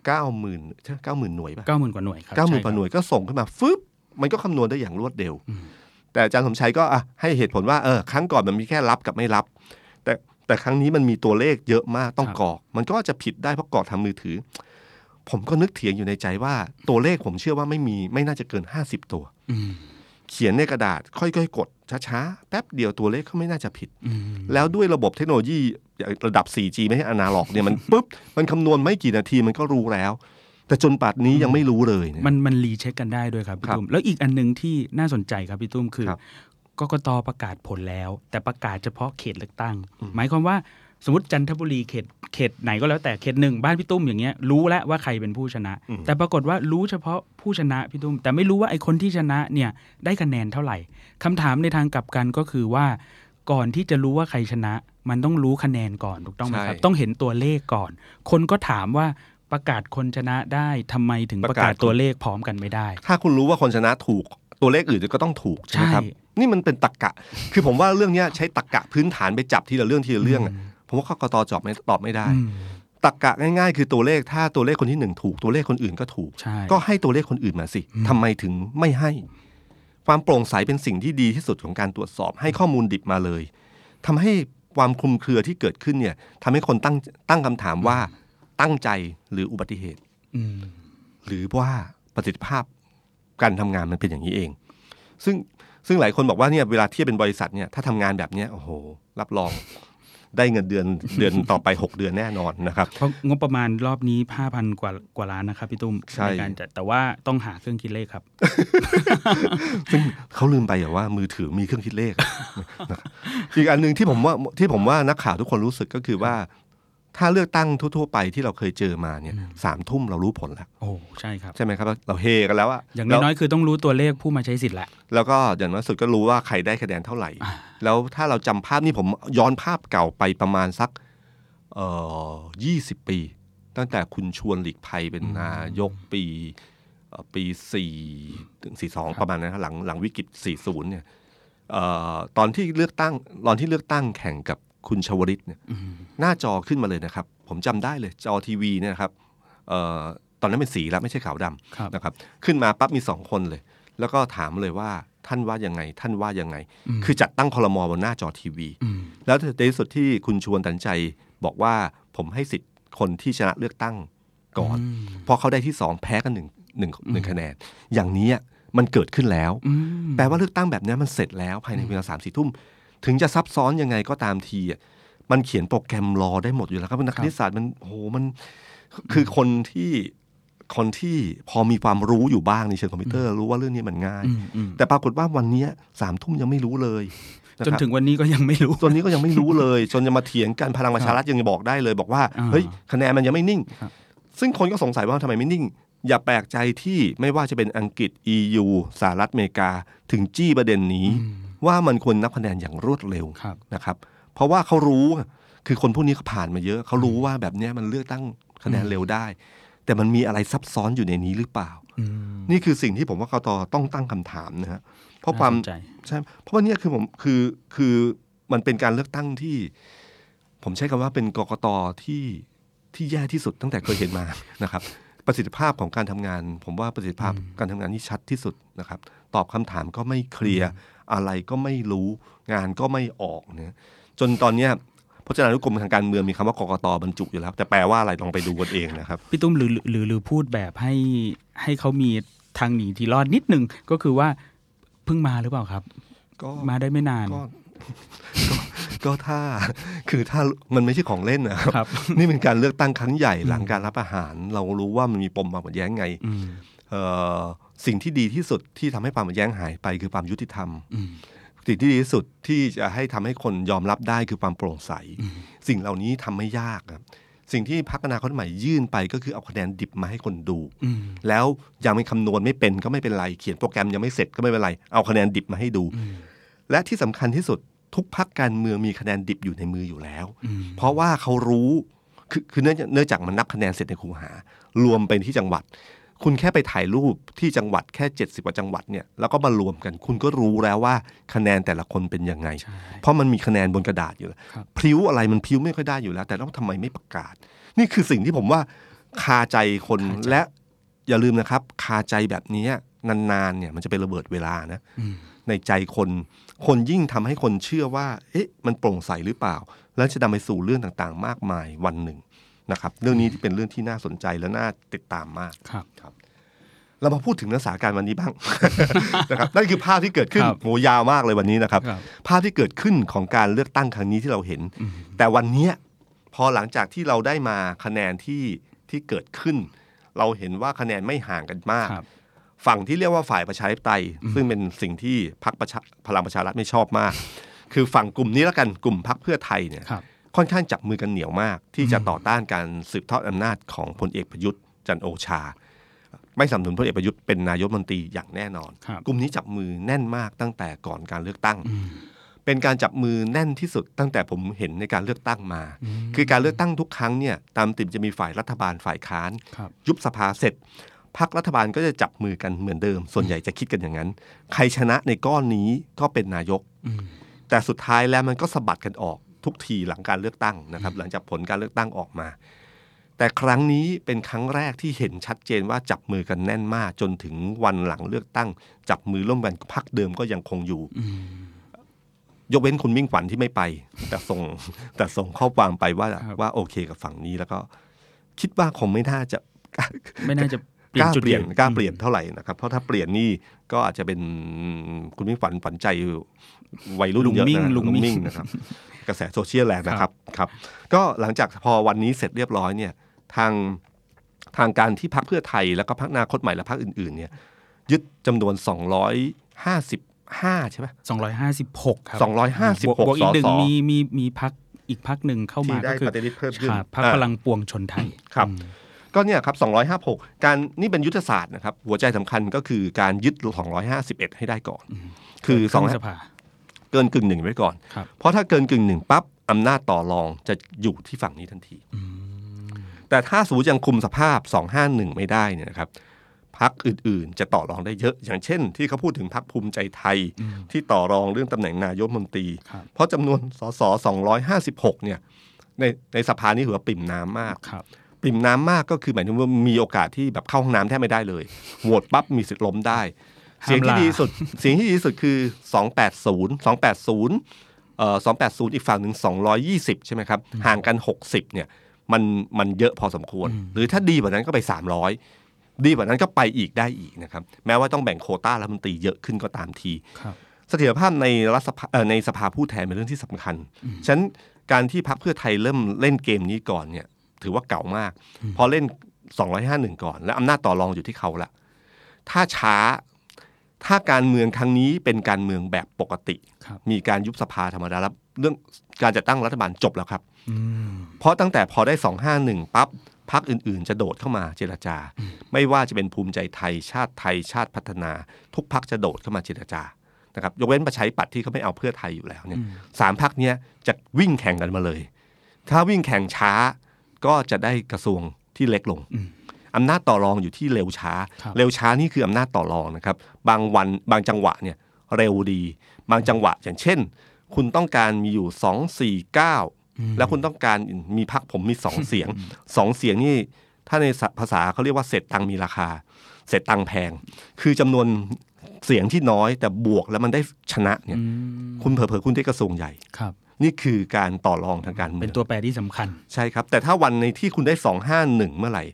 อืมเก้าหมื่นเก้าหมื่นหน่วยป่ะเก้าหมื่นกว่าหน่วยครับเก้าหมื่นใช่กคว่ารับหน่วยก็ส่งขึ้นมาฟึบมันก็คำนวณได้อย่างรวดเร็วอืมแต่อาจารย์สมชัยก็อะให้เหตุผลว่าเออครั้งก่อนมันมีแค่รับกับไม่รับ แต่แต่ครั้งนี้มันมีตัวเลขเยอะมากต้องกรอก มันก็จะผิดได้เพราะกรอกทางมือถือ ผมก็นึกเถียงอยู่ในใจว่า ตัวเลขผมเชื่อว่าไม่มีไม่น่าจะเกิน 50 ตัวอืม เขียนในกระดาษค่อยๆ กดช้าๆ แป๊บเดียวตัวเลขก็ไม่น่าจะผิดอืมแล้วด้วยระบบเทคโนโลยีระดับ 4G ไม่ใช่อนาล็อกเนี่ยมันปุ๊บ มันคำนวณไม่กี่นาทีมันก็รู้แล้ว แต่จนป่านนี้ยังไม่รู้เลยเยมันมันรีเช็คกันได้ด้วยครับพี่ครับตุ้มแล้วอีกอันหนึ่งที่น่าสนใจครับพี่ตุ้มคือครับกกตประกาศผลแล้ว แต่ประกาศเฉพาะเขตเลือกตั้ง หมายความว่า สมมติจันทบุรีเขตเขตไหนก็แล้วแต่เขตหนึ่งบ้านพี่ตุ้มอย่างเงี้ยรู้แล้วว่าใครเป็นผู้ชนะ แต่ปรากฏว่ารู้เฉพาะผู้ชนะพี่ตุ้ม แต่ไม่รู้ว่าไอ้คนที่ชนะเนี่ยได้คะแนนเท่าไหร่คำถามในทางกลับกันก็คือว่าก่อนที่จะรู้ว่าใครชนะ มันต้องรู้คะแนนก่อนถูกต้องไหมครับใช่ต้องเห็นตัวเลขก่อน คนก็ถามว่าประกาศคนชนะได้ทำไมถึงประกาศตัวเลขพร้อมกันไม่ได้ ถ้าคุณรู้ว่าคนชนะถูกตัวเลขอื่นก็ต้องถูกใช่ไหมครับใช่นี่มันเป็นตรกกะ คือผมว่าเรื่องเนี้ยใช้ตรกกะพื้นฐานไปจับทีละเรื่องทีละเรื่องอะ ผมว่าข้อกตจอบไม่ตอบไม่ได้อืมตรกกะง่ายๆ คือตัวเลขถ้าตัวเลขคนที่หนึ่งถูก ตัวเลขคนอื่นก็ถูกใช่ก็ให้ตัวเลขคนอื่นมาสิทำไมถึงไม่ให้ ความโปร่งใสเป็นสิ่งที่ดีที่สุดของการตรวจสอบ ให้ข้อมูลดิบมาเลยทำให้ความคลุมเครือที่เกิดขึ้นเนี่ยทำให้คนตั้งตั้งคำถามว่าตั้งใจหรืออุบัติเหตุอืมหรือว่าประสิทธิภาพการทำงานมันเป็นอย่างนี้เอง ซึ่งซึ่งหลายคนบอกว่าเนี่ยเวลาเทียบเป็นบริษัทเนี่ยถ้าทำงานแบบเนี้ยโอ้โห รับรอง ได้เงินเดือนเดือนต่อไป 6 เดือนแน่นอนนะครับเพราะงบประมาณรอบนี้ห้าพันกว่ากว่าล้านนะครับพี่ตุ้มใช่การจัดแต่ว่าต้องหาเครื่องคิดเลขครับซึ่งเขาลืมไปอย่างว่ามือถือมีเครื่องคิดเลขนะครับอีกอันหนึ่งที่ผมว่าที่ผมว่านักข่าวทุกคนรู้สึกก็คือว่า ถ้าเลือกตั้งทั่วๆไปที่เราเคยเจอมาเนี่ยสามทุ่มเรารู้ผลแล้วโอ้ใช่ครับใช่ไหมครับ เราเฮกันแล้วอะอย่างแล้วน้อยๆคือต้องรู้ตัวเลขผู้มาใช้สิทธิ์แหละแล้วก็อย่างน้อยสุดก็รู้ว่าใครได้คะแนนเท่าไหร่ แล้วถ้าเราจำภาพนี่ผมย้อนภาพเก่าไปประมาณสักเอ่อยี่สิบปี ตั้งแต่คุณชวนหลีกภัยเป็นนายกปีเอ่อปีสี่ถึงสี่สองประมาณนั้นครับหลังหลังวิกฤตสี่ศูนย์เนี่ยเอ่อตอนที่เลือกตั้งตอนที่เลือกตั้งแข่งกับ คุณชวริตเนี่ยหน้าจอขึ้นมาเลยนะครับ ผมจำได้เลยจอทีวีเนี่ยนะครับเอ่อตอนนั้นเป็นสีแล้วไม่ใช่ขาวดำครับนะครับ ขึ้นมาปั๊บมีสองคนเลย แล้วก็ถามเลยว่าท่านว่ายังไง ท่านว่ายังไง คือจัดตั้งคอรมอบนหน้าจอทีวีอืมแล้วในที่สุดที่คุณชวนตัดสินใจบอกว่าผมให้สิทธิ์คนที่ชนะเลือกตั้งก่อนเพราะเขาได้ที่สองแพ้กันหนึ่งหนึ่งหนึ่งคะแนน อย่างนี้มันเกิดขึ้นแล้วอืมแปลว่าเลือกตั้งแบบนี้มันเสร็จแล้วภายในเวลาสามสี่ทุ่ม ถึงจะซับซ้อนยังไงก็ตามทีอะมันเขียนโปรแกรมรอได้หมดอยู่แล้วครับนักคณิตศาสตร์มันโอ้โหมันคือคนที่คนที่พอมีความรู้อยู่บ้างในเชิงคอมพิวเตอร์รู้ว่าเรื่องนี้มันง่ายอืมอืมแต่ปรากฏว่าวันเนี้ยสามทุ่มยังไม่รู้เลยะจนครับถึงวันนี้ก็ยังไม่รู้ตอนนี้ก็ยังไม่รู้เลย จนจะมาเถียงกันพลังประชารัฐยังบอกได้เลยบอกว่าอ่าเฮ้ยคะแนนมันยังไม่นิ่งครับซึ่งคนก็สงสัยว่าทำไมไม่นิ่ง อย่าแปลกใจที่ไม่ว่าจะเป็นอังกฤษ EU สหรัฐอเมริกา ถึงจี้ประเด็นนี้ ว่ามันควรนับคะแนนอย่างรวดเร็วครับนะครับ เพราะว่าเขารู้คือคนพวกนี้เขาผ่านมาเยอะ เขารู้ว่าแบบเนี้ยมันเลือกตั้งคะแนนเร็วได้ แต่มันมีอะไรซับซ้อนอยู่ในนี้หรือเปล่าอืมนี่คือสิ่งที่ผมว่ากตต้องตั้งคำถามนะฮะเพราะความน่สนใจใช่เพราะว่าเนี่ยคือผมคือคือมันเป็นการเลือกตั้งที่ ผมใช้คำว่าเป็นกกตที่ที่แย่ที่สุดตั้งแต่เคยเห็นมานะครับ ประสิทธิภาพของการทำงาน ผมว่าประสิทธิภาพการทำงานนี่ชัดที่สุดนะครับ ตอบคำถามก็ไม่เคลียร์ อะไรก็ไม่รู้งานก็ไม่ออกเนี่ยจนตอนเนี้ยพจนานุกรมทางการเมืองมีคำว่ากกตบรรจุอยู่แล้ว แต่แปลว่าอะไรลองไปดูกันเองนะครับ พี่ตุ้มหรือหรือหรือพูดแบบให้ให้เขามีทางหนีที่รอดนิดนึงก็คือว่าเพิ่งมาหรือเปล่าครับ ก็มาได้ไม่นานก็ก็ก็ถ้าคือถ้ามันไม่ใช่ของเล่นนะครับครับ นี่เป็นการเลือกตั้งครั้งใหญ่หลังการรับอาหาร เรารู้ว่ามันมีปมความขัดแย้งไงอืมเอ่อ สิ่งที่ดีที่สุดที่ทำให้ความขัดแย้งหายไปคือความยุติธรรมอืมสิ่งที่ดีที่สุดที่จะให้ทำให้คนยอมรับได้คือความโปร่งใส สิ่งเหล่านี้ทำไม่ยากครับสิ่งที่พรรคอนาคตใหม่ยื่นไปก็คือเอาคะแนนดิบมาให้คนดูอืมแล้วยังไม่คำนวณไม่เป็นก็ไม่เป็นไร เขียนโปรแกรมยังไม่เสร็จก็ไม่เป็นไร เอาคะแนนดิบมาให้ดูอืมและที่สำคัญที่สุดทุกพักการเมืองมีคะแนนดิบอยู่ในมืออยู่แล้วอืมเพราะว่าเขารู้คือคือเนื่องจากเนื่องจากมันนับคะแนนเสร็จในคูหารวมเป็นที่จังหวัด คุณแค่ไปถ่ายรูปที่จังหวัดแค่ 70กว่าจังหวัดเนี่ยแล้วก็มารวมกัน คุณก็รู้แล้วว่าคะแนนแต่ละคนเป็นยังไงใช่เพราะมันมีคะแนนบนกระดาษอยู่แล้วครับพลิ้วอะไรมันพลิ้วไม่ค่อยได้อยู่แล้ว แต่ต้องทำไมไม่ประกาศ นี่คือสิ่งที่ผมว่าคาใจคนคาใจและอย่าลืมนะครับ คาใจแบบนี้นานๆเนี่ยมันจะเป็นระเบิดเวลานะอืมในใจคน คนยิ่งทำให้คนเชื่อว่า เอ๊ะ มันโปร่งใสหรือเปล่า แล้วจะนำไปสู่เรื่องต่างๆ มากมายวันหนึ่ง นะครับเรื่องนี้ที่เป็นเรื่องที่น่าสนใจและน่าติดตามมากครับเรามาพูดถึงเนื้อสาการวันนี้บ้างนะครับนั่นคือภาพที่เกิดขึ้นครับโหยาวมากเลยวันนี้นะครับครับ ภาพที่เกิดขึ้นของการเลือกตั้งครั้งนี้ที่เราเห็นอืมแต่วันเนี้ยพอหลังจากที่เราได้มาคะแนนที่ที่เกิดขึ้น เราเห็นว่าคะแนนไม่ห่างกันมากครับฝั่งที่เรียกว่าฝ่ายประชาธิปไตย ซึ่งเป็นสิ่งที่พรรคประชาพลังประชารัฐไม่ชอบมาก คือฝั่งกลุ่มนี้แล้วกันกลุ่มพรรคเพื่อไทยเนี่ย ครับค่อนข้างจับมือกันเหนียวมาก ที่จะต่อต้านการสืบทอดอำนาจของพลเอกประยุทธ์จันทร์โอชา ไม่สนับสนุนพลเอกประยุทธ์เป็นนายกรัฐมนตรีอย่างแน่นอนครับกลุ่มนี้จับมือแน่นมากตั้งแต่ก่อนการเลือกตั้งอืมเป็นการจับมือแน่นที่สุดตั้งแต่ผมเห็นในการเลือกตั้งมา คือการเลือกตั้งทุกครั้งเนี่ยตามติมจะมีฝ่ายรัฐบาลฝ่ายค้านครับยุบสภาเสร็จพักรัฐบาลก็จะจับมือกันเหมือนเดิม ส่วนใหญ่จะคิดกันอย่างนั้น ใครชนะในก้อนนี้ก็เป็นนายกอืมแต่สุดท้ายแล้วมันก็สะบัดกันออก ทุกทีหลังการเลือกตั้งนะครับ หลังจากผลการเลือกตั้งออกมา แต่ครั้งนี้เป็นครั้งแรกที่เห็นชัดเจนว่าจับมือกันแน่นมาก จนถึงวันหลังเลือกตั้ง จับมือร่วมกันพักเดิมก็ยังคงอยู่อืมยกเว้นคุณมิ่งขวัญที่ไม่ไป แต่ส่งแต่ส่งข้อความไปว่าครับว่าโอเคกับฝั่งนี้แล้วก็ คิดว่าคงไม่น่าจะไม่น่าจะเปกลี่ยนล้าจุดเปลี่ยนยืนกล้าเปลี่ยนเท่าไหร่นะครับ เพราะถ้าเปลี่ยนนี่ก็อาจจะเป็นคุณมิ่งฝันฝันใจวัยรุ่นลุงเยอะมิ่งนะลุงมิ่งนะครับ กระแสโซเชียลแรงนะครับครับ ก็หลังจากพอวันนี้เสร็จเรียบร้อยเนี่ยทางทางการที่พักเพื่อไทยแล้วก็พักอนาคตใหม่และพักอื่นๆเนี่ยยึดจำนวน 255 ใช่ไหมสองร้อยห้าสิบหกครับ256บวกบวกอีกหนึ่งสสมีมีมีพักอีกพักหนึ่งเข้ามาที่ได้ก็คือปฏิริษีเพิ่มขึ้นครับพักอ่าพลังปวงชนไทยครับอืมก็เนี่ยครับ 256 การนี่เป็นยุทธศาสตร์นะครับ หัวใจสำคัญก็คือการยึด 251 ให้ได้ก่อน คือเปิดสองรึ่สภา เกินกึ่งหนึ่งไว้ก่อนครับเพราะถ้าเกินกึ่งหนึ่งปั๊บอำนาจต่อรองจะอยู่ที่ฝั่งนี้ทันทีอืมแต่ถ้าสมมติยังคุมสภาพ 251 ไม่ได้เนี่ยนะครับพักอื่นๆ จะต่อรองได้เยอะ อย่างเช่น ที่เขาพูดถึงพักภูมิใจไทยอืมที่ต่อรองเรื่องตำแหน่งนายกรัฐมนตรีครับเพราะจำนวนสส256 เนี่ย ในในสภานี่ถือว่าปิ่มน้ำมากครับปิ่มน้ำมากก็คือหมายถึงว่ามีโอกาสที่แบบเข้าห้องน้ำแทบไม่ได้เลยโหวตปั๊บมีสิทธิ์ล้มได้ห้าม เสียงที่ลาดีที่สุดเสียงที่ดีที่สุดคือ 280 280เอ่อ280 อีกฝั่งหนึ่ง220 ใช่ไหมครับ ห่างกัน 60เนี่ยมันมันเยอะพอสมควร หรือถ้าดีกว่านั้นก็ไป 300 ดีกว่านั้นก็ไปอีกได้อีกนะครับ แม้ว่าต้องแบ่งโควต้ารัฐมนตรีเยอะขึ้นก็ตามทีครับเสถียรภาพในรัฐสภาเอ่อในสภาผู้แทนเป็นเรื่องที่สำคัญฉะนั้นการที่พรรคเพื่อไทยเริ่มเล่นเกมนี้ก่อนเนี่ย ถือว่าเก่ามาก พอเล่น 251 ก่อน และอำนาจต่อรองอยู่ที่เขาละถ้าช้า ถ้าการเมืองครั้งนี้เป็นการเมืองแบบปกติครับมีการยุบสภาธรรมดาแล้วเรื่องการจัดตั้งรัฐบาลจบแล้วครับอืมเพราะตั้งแต่พอได้251ปั๊บพักอื่นๆ จะโดดเข้ามาเจรจา ไม่ว่าจะเป็นภูมิใจไทยชาติไทยชาติพัฒนา ทุกพักจะโดดเข้ามาเจรจานะครับยกเว้นประชาธิปัตย์ที่เขาไม่เอาเพื่อไทยอยู่แล้วเนี่ยสามพักเนี้ยจะวิ่งแข่งกันมาเลย ถ้าวิ่งแข่งช้าก็จะได้กระทรวงที่เล็กลง อืมอำนาจต่อรองอยู่ที่เร็วช้าครับเร็วช้านี่คืออำนาจต่อรองนะครับ บางวันบางจังหวะเนี่ยเร็วดี บางจังหวะอย่างเช่น คุณต้องการมีอยู่สองสี่เก้าแล้วคุณต้องการมีพักผมมีสองเสียงสองเสียงนี่ถ้าในภาษาเขาเรียกว่าเศษตังค์มีราคาเศษตังค์แพง คือจำนวนเสียงที่น้อยแต่บวกแล้วมันได้ชนะเนี่ยอืมคุณเผลอๆคุณได้กระทรวงใหญ่ครับนี่คือการต่อรองทางการเมืเป็อนงตัวแปรที่สำคัญ ใช่ครับ แต่ถ้าวันในที่คุณได้สองห้าหนึ่งเมื่อไหร่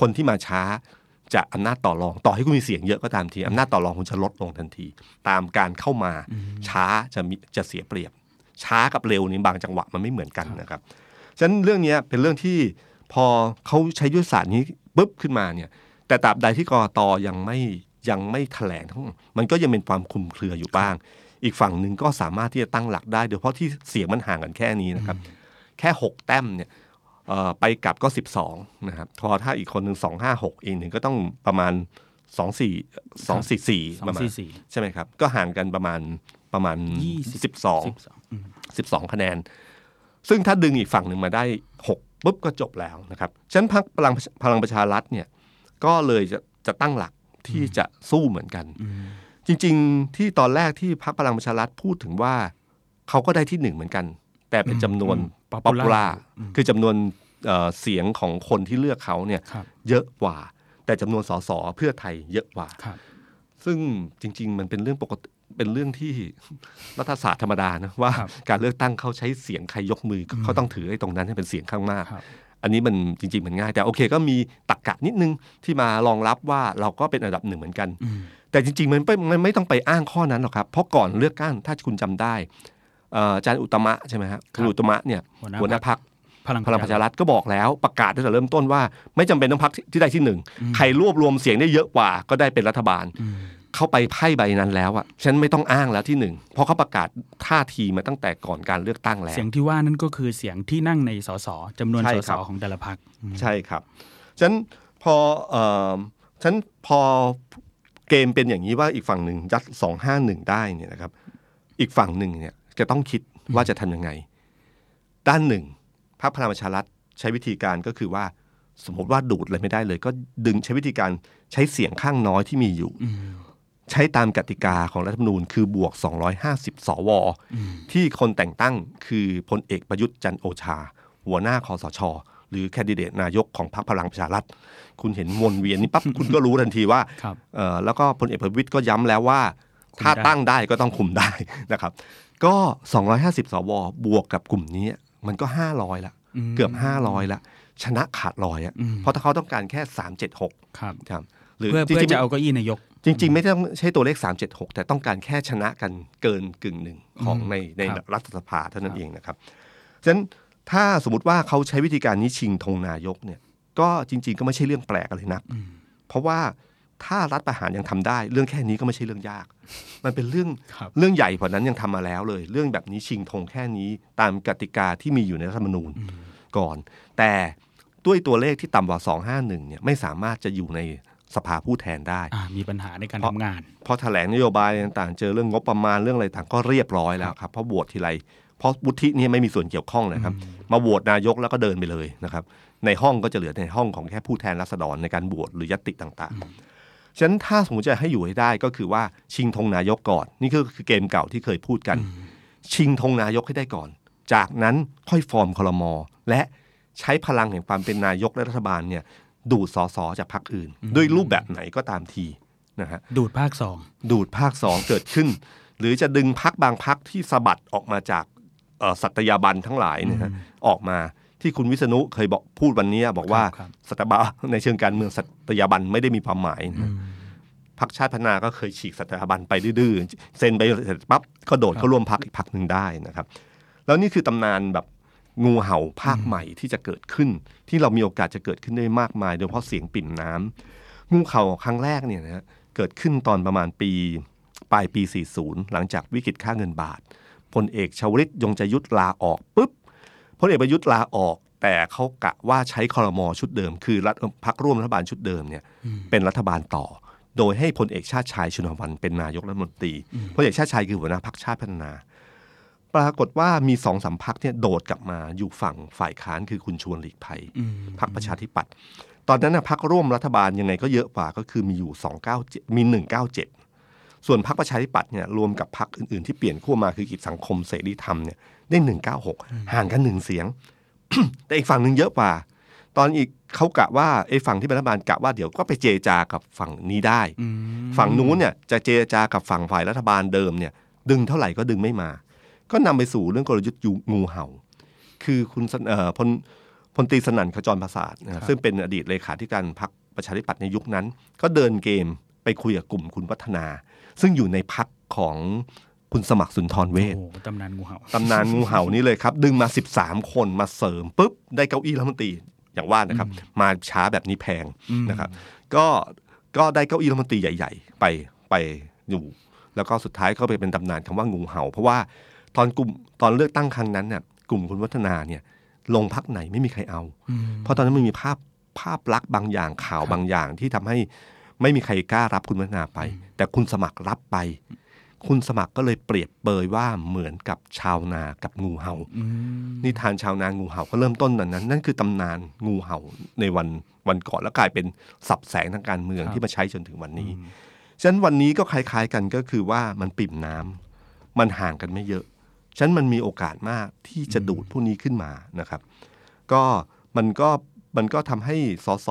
คนที่มาช้าจะอำนาจต่อรองต่อให้คุณมีเสียงเยอะก็ตามทีอำนาจต่อรองคุณจะลดลงทันที ตามการเข้ามาช้าจะมีจะเสียเปรียบ ช้ากับเร็วนี่บางจังหวะมันไม่เหมือนกันนะครับฉะนั้นเรื่องเนี้ยเป็นเรื่องที่พอเขาใช้ยุทธศาสตร์นี้ปุ๊บขึ้นมาเนี่ย แต่ตราบใดที่กรตยังไม่ยังไม่แถลงทั้งหมดมันก็ยังเป็นความคลุมเครืออยู่บ้าง อีกฝั่งหนึ่งก็สามารถที่จะตั้งหลักได้โดยเฉพาะที่เสียงมันห่างกันแค่นี้นะครับ แค่หกแต้มเนี่ยเอ่อ ไปกลับก็สิบสองนะครับพอถ้าอีกคนหนึ่งสองห้าหกอีกหนึ่งก็ต้องประมาณสองสี่สองสี่สี่สองประมาณสี่สี่ใช่ไหมครับ ก็ห่างกันประมาณประมาณยี่สิบสิบสองสิบสองอืมสิบสองคะแนน ซึ่งถ้าดึงอีกฝั่งหนึ่งมาได้หกปุ๊บก็จบแล้วนะครับฉะนั้นพรรคพลังพลังประชารัฐเนี่ยก็เลยจะจะตั้งหลักที่จะสู้เหมือนกัน จริง ๆ ที่ตอนแรกที่พรรคพลังประชารัฐพูดถึงว่าเขาก็ได้ที่หนึ่งเหมือนกัน แต่เป็นจำนวนอืม ป๊อป popular ปูล่าคือจำนวนเอ่อเสียงของคนที่เลือกเขาเนี่ยครับเยอะกว่า แต่จำนวนสสเพื่อไทยเยอะกว่าครับซึ่งจริง ๆ มันเป็นเรื่องปกติเป็นเรื่องที่รัฐศาสตร์ธรรมดานะว่าครับการเลือกตั้งเขาใช้เสียงใครยกมืออเขาต้องถือไอ้ตรงนั้นให้เป็นเสียงข้างมากครับอันนี้มันจริง ๆ มันง่าย แต่โอเคก็มีตรกกะนิดนึงที่มารองรับว่าเราก็เป็นอันดับหนึ่งเหมือนกันอืมแต่จริง ๆ มันไม่มันไม่ต้องไปอ้างข้อนั้นหรอกครับ เพราะก่อนเลือกตั้งถ้าคุณจำได้เอ่ออาจารย์อุตตมะใช่ไหมครับคุณอุตตมะเนี่ยหัวหน้าหัวหน้าพักพลังพลังประชารัฐก็บอกแล้วประกาศตั้งแต่เริ่มต้นว่า ไม่จำเป็นต้องพักที่ได้ที่หนึ่งใครรวบรวมเสียงได้เยอะกว่า ก็ได้เป็นรัฐบาลอืมเข้าไปไพ่ใบนั้นแล้วอะฉันไม่ต้องอ้างแล้วที่หนึ่งเพราะเขาประกาศท่าทีมาตั้งแต่ก่อนการเลือกตั้งแล้ว เสียงที่ว่านั่นก็คือเสียงที่นั่งในสสจำนวนใช่สครัสบของแต่ละพรรคอืมใช่ครับฉะนันพอเอ่อฉะนันพอเกมเป็นอย่างนี้ว่าอีกฝั่งหนึ่งยัดสองห้าหนึ่งได้เนี่ยนะครับ อีกฝั่งหนึ่งเนี่ย จะต้องคิดว่าจะทำยังไง ด้านหนึ่งพรรคพลังประชารัฐใช้วิธีการก็คือว่าสมมติว่าดูดอะไรไม่ได้เลย ก็ดึงใช้วิธีการใช้เสียงข้างน้อยที่มีอยู่ ใช้ตามกติกาของรัฐธรรมนูญ คือบวก 250 สว ที่คนแต่งตั้งคือพลเอกประยุทธ์จันทร์โอชา หัวหน้าคอสช หรือแคนดิเดตนายกของพรรคพลังประชารัฐ คุณเห็นวนเวียนนี่ปั๊บคุณก็รู้ทันทีว่าครับเอ่อแล้วก็พลเอกประวิตยก็ย้ำแล้วว่าคุมถ้าได้ตั้งได้ก็ต้องคุมได้นะครับ ก็ 250 สว บวกกับกลุ่มนี้ มันก็ 500 ละอืมเกือบ 500 ละ ชนะขาดลอยอะอืมเพราะถ้าเขาต้องการแค่ 376 ครับครับหรือเพื่อจริเพื่องๆจะเอาเก้าอี้นายก จริง ๆ ไม่ต้องใช้ตัวเลข 376 แต่ต้องการแค่ชนะกันเกินกึ่งหนึ่งของในในครับรัฐสภาเท่านั้ครันบเองนะครับฉะนั้นถ้าสมมติว่าเขาใช้วิธีการนี้ชิงธงนายกเนี่ย ก็จริง ๆ ก็ไม่ใช่เรื่องแปลกอะไรนัก เพราะว่า ถ้ารัฐประหารยังทำได้ เรื่องแค่นี้ก็ไม่ใช่เรื่องยาก มันเป็นเรื่องครับเรื่องใหญ่กว่านั้นยังทำมาแล้วเลย เรื่องแบบนี้ชิงธงแค่นี้ตามกติกาที่มีอยู่ในรัฐธรรมนูญก่อน แต่ด้วยตัวเลขที่ต่ำกว่า 251 เนี่ยไม่สามารถจะอยู่ในสภาผู้แทนได้อ่ามีปัญหาในการเพราะทำงาน พอแถลงนโยบายต่างๆ เจอเรื่องงบประมาณเรื่องอะไรต่างก็เรียบร้อยแล้วครับ เพราะโหวตทีไร เพราะวุฒิเนี่ยไม่มีส่วนเกี่ยวข้องเลยครับ มาโหวตนายกแล้วก็เดินไปเลยนะครับ ในห้องก็จะเหลือในห้องของแค่ผู้แทนราษฎรในการโหวตหรือยัตติต่างๆ ฉะนั้นถ้าสมมติจะให้อยู่ให้ได้ก็คือว่าชิงธงนายกก่อน นี่ก็คือเกมเก่าที่เคยพูดกัน ชิงธงนายกให้ได้ก่อน จากนั้นค่อยฟอร์มคลมอและใช้พลังแห่งความเป็นนายกและรัฐบาลเนี่ยดูดสอสอจากพรรคอื่น ด้วยรูปแบบไหนก็ตามทีนะฮะดูดภาคสองดูดภาคสองเกิดขึ้น หรือจะดึงพักบางพักที่สะบัดออกมาจากเอ่อสัตยาบันทั้งหลายเนะฮะออกมาที่คุณวิษณุเคยบอกพูดวันนี้บอกว่าครับสัตยาบันในเชิงการเมืองสัตยาบันไม่ได้มีความหมายนะฮะ พักชาติพัฒนาก็เคยฉีกสัตยาบันไปดื้อๆเซ็นไปเสร็จปั๊บก็โดดเข้าร่วมพักอีกพักหนึ่งได้นะครับ แล้วนี่คือตำนานแบบงูเห่าภาคใหม่ที่จะเกิดขึ้น ที่เรามีโอกาสจะเกิดขึ้นได้มากมาย โดยเฉพาะเสียงปิ่มน้ำงูเห่าครั้งแรกเนี่ยนะฮะเกิดขึ้นตอนประมาณปีปลายปี 40 หลังจากวิกฤตค่าเงินบาทพลเอกชวลิตยงใจยุทธลาออกปุ๊บพลเอกประยุทธ์ลาออก แต่เขากะว่าใช้คอรมอชุดเดิม คือรัฐพักร่วมรัฐบาลชุดเดิมเนี่ยเป็นรัฐบาลต่อ โดยให้พลเอกชาติชายชุนวันเป็นนายกรัฐมนตรีพลเอกชาติชายคือหัวหน้าพรรคชาติพัฒนา ปรากฏว่ามีสองสามพักเนี่ยโดดกลับมาอยู่ฝั่งฝ่ายค้านคือคุณชวนหลีกภัยพักประชาธิปัตย์ตอนนั้นนะพักร่วมรัฐบาลยังไงก็เยอะกว่าก็คือมีอยู่สองเก้ามีหนึ่งเก้าเจ็ดส่วนพักประชาธิปัตย์เนี่ยรวมกับพักอื่นๆที่เปลี่ยนขั้วมาคือกิจสังคมเสรีธรรมเนี่ยได้หนึ่งเก้าหกห่างกันหนึ่งเสียง แต่อีกฝั่งหนึ่งเยอะกว่า ตอนอีกเขากะว่าไอ้ฝั่งที่เป็นรัฐบาลกะว่าเดี๋ยวก็ไปเจรจากับฝั่งนี้ได้ ฝั่งนู้นเนี่ยจะเจรจากับฝั่งฝ่ายรัฐบาลเดิมเนี่ย ดึงเท่าไหร่ก็ดึงไม่มา ก็นำไปสู่เรื่องกลยุทธ์ยูงูเห่า คือคุณสนเอ่อพลพลตรีสนั่นขจรประสาทนะซึ่งเป็นอดีตเลขาธิการพักประชาธิปัตย์ในยุคนั้น ก็เดินเกมไปคุยกับกลุ่มคุณวัฒนา ซึ่งอยู่ในพักของคุณสมัครสุนทรเวชโอ้ตำนานงูเห่าตำนานงูเห่านี่เลยครับ ดึงมา 13 คนมาเสริมปุ๊บได้เก้าอี้รัฐมนตรี อย่างว่านะครับ มาช้าแบบนี้แพงนะครับ ก็ก็ได้เก้าอี้รัฐมนตรีใหญ่ ๆ ไปไปอยู่ แล้วก็สุดท้ายก็ไปเป็นตำนานคำว่างูเห่า เพราะว่าตอนกลุ่มตอนเลือกตั้งครั้งนั้นเนี่ยกลุ่มคุณวัฒนาเนี่ย ลงพักไหนไม่มีใครเอา เพราะตอนนั้นมันมีภาพภาพลักษณ์บางอย่างข่าวบางอย่างที่ทำให้ไม่มีใครกล้ารับคุณวัฒนาไป แต่คุณสมัครรับไป คุณสมัครก็เลยเปรียบเปยว่าเหมือนกับชาวนากับงูเห่านิทานชาวนางูเห่าก็เริ่มต้นนั้นนั้น นั่นคือตำนานงูเห่าในวันวันก่อนแล้วกลายเป็นสับแสงทางการเมืองครับที่มาใช้จนถึงวันนี้ ฉะนั้นวันนี้ก็คล้ายๆกันก็คือว่ามันปิ่มน้ำมันห่างกันไม่เยอะ ฉะนั้นมันมีโอกาสมากที่จะดูดผู้นี้ขึ้นมานะครับ ก็มันก็มันก็ทำให้สส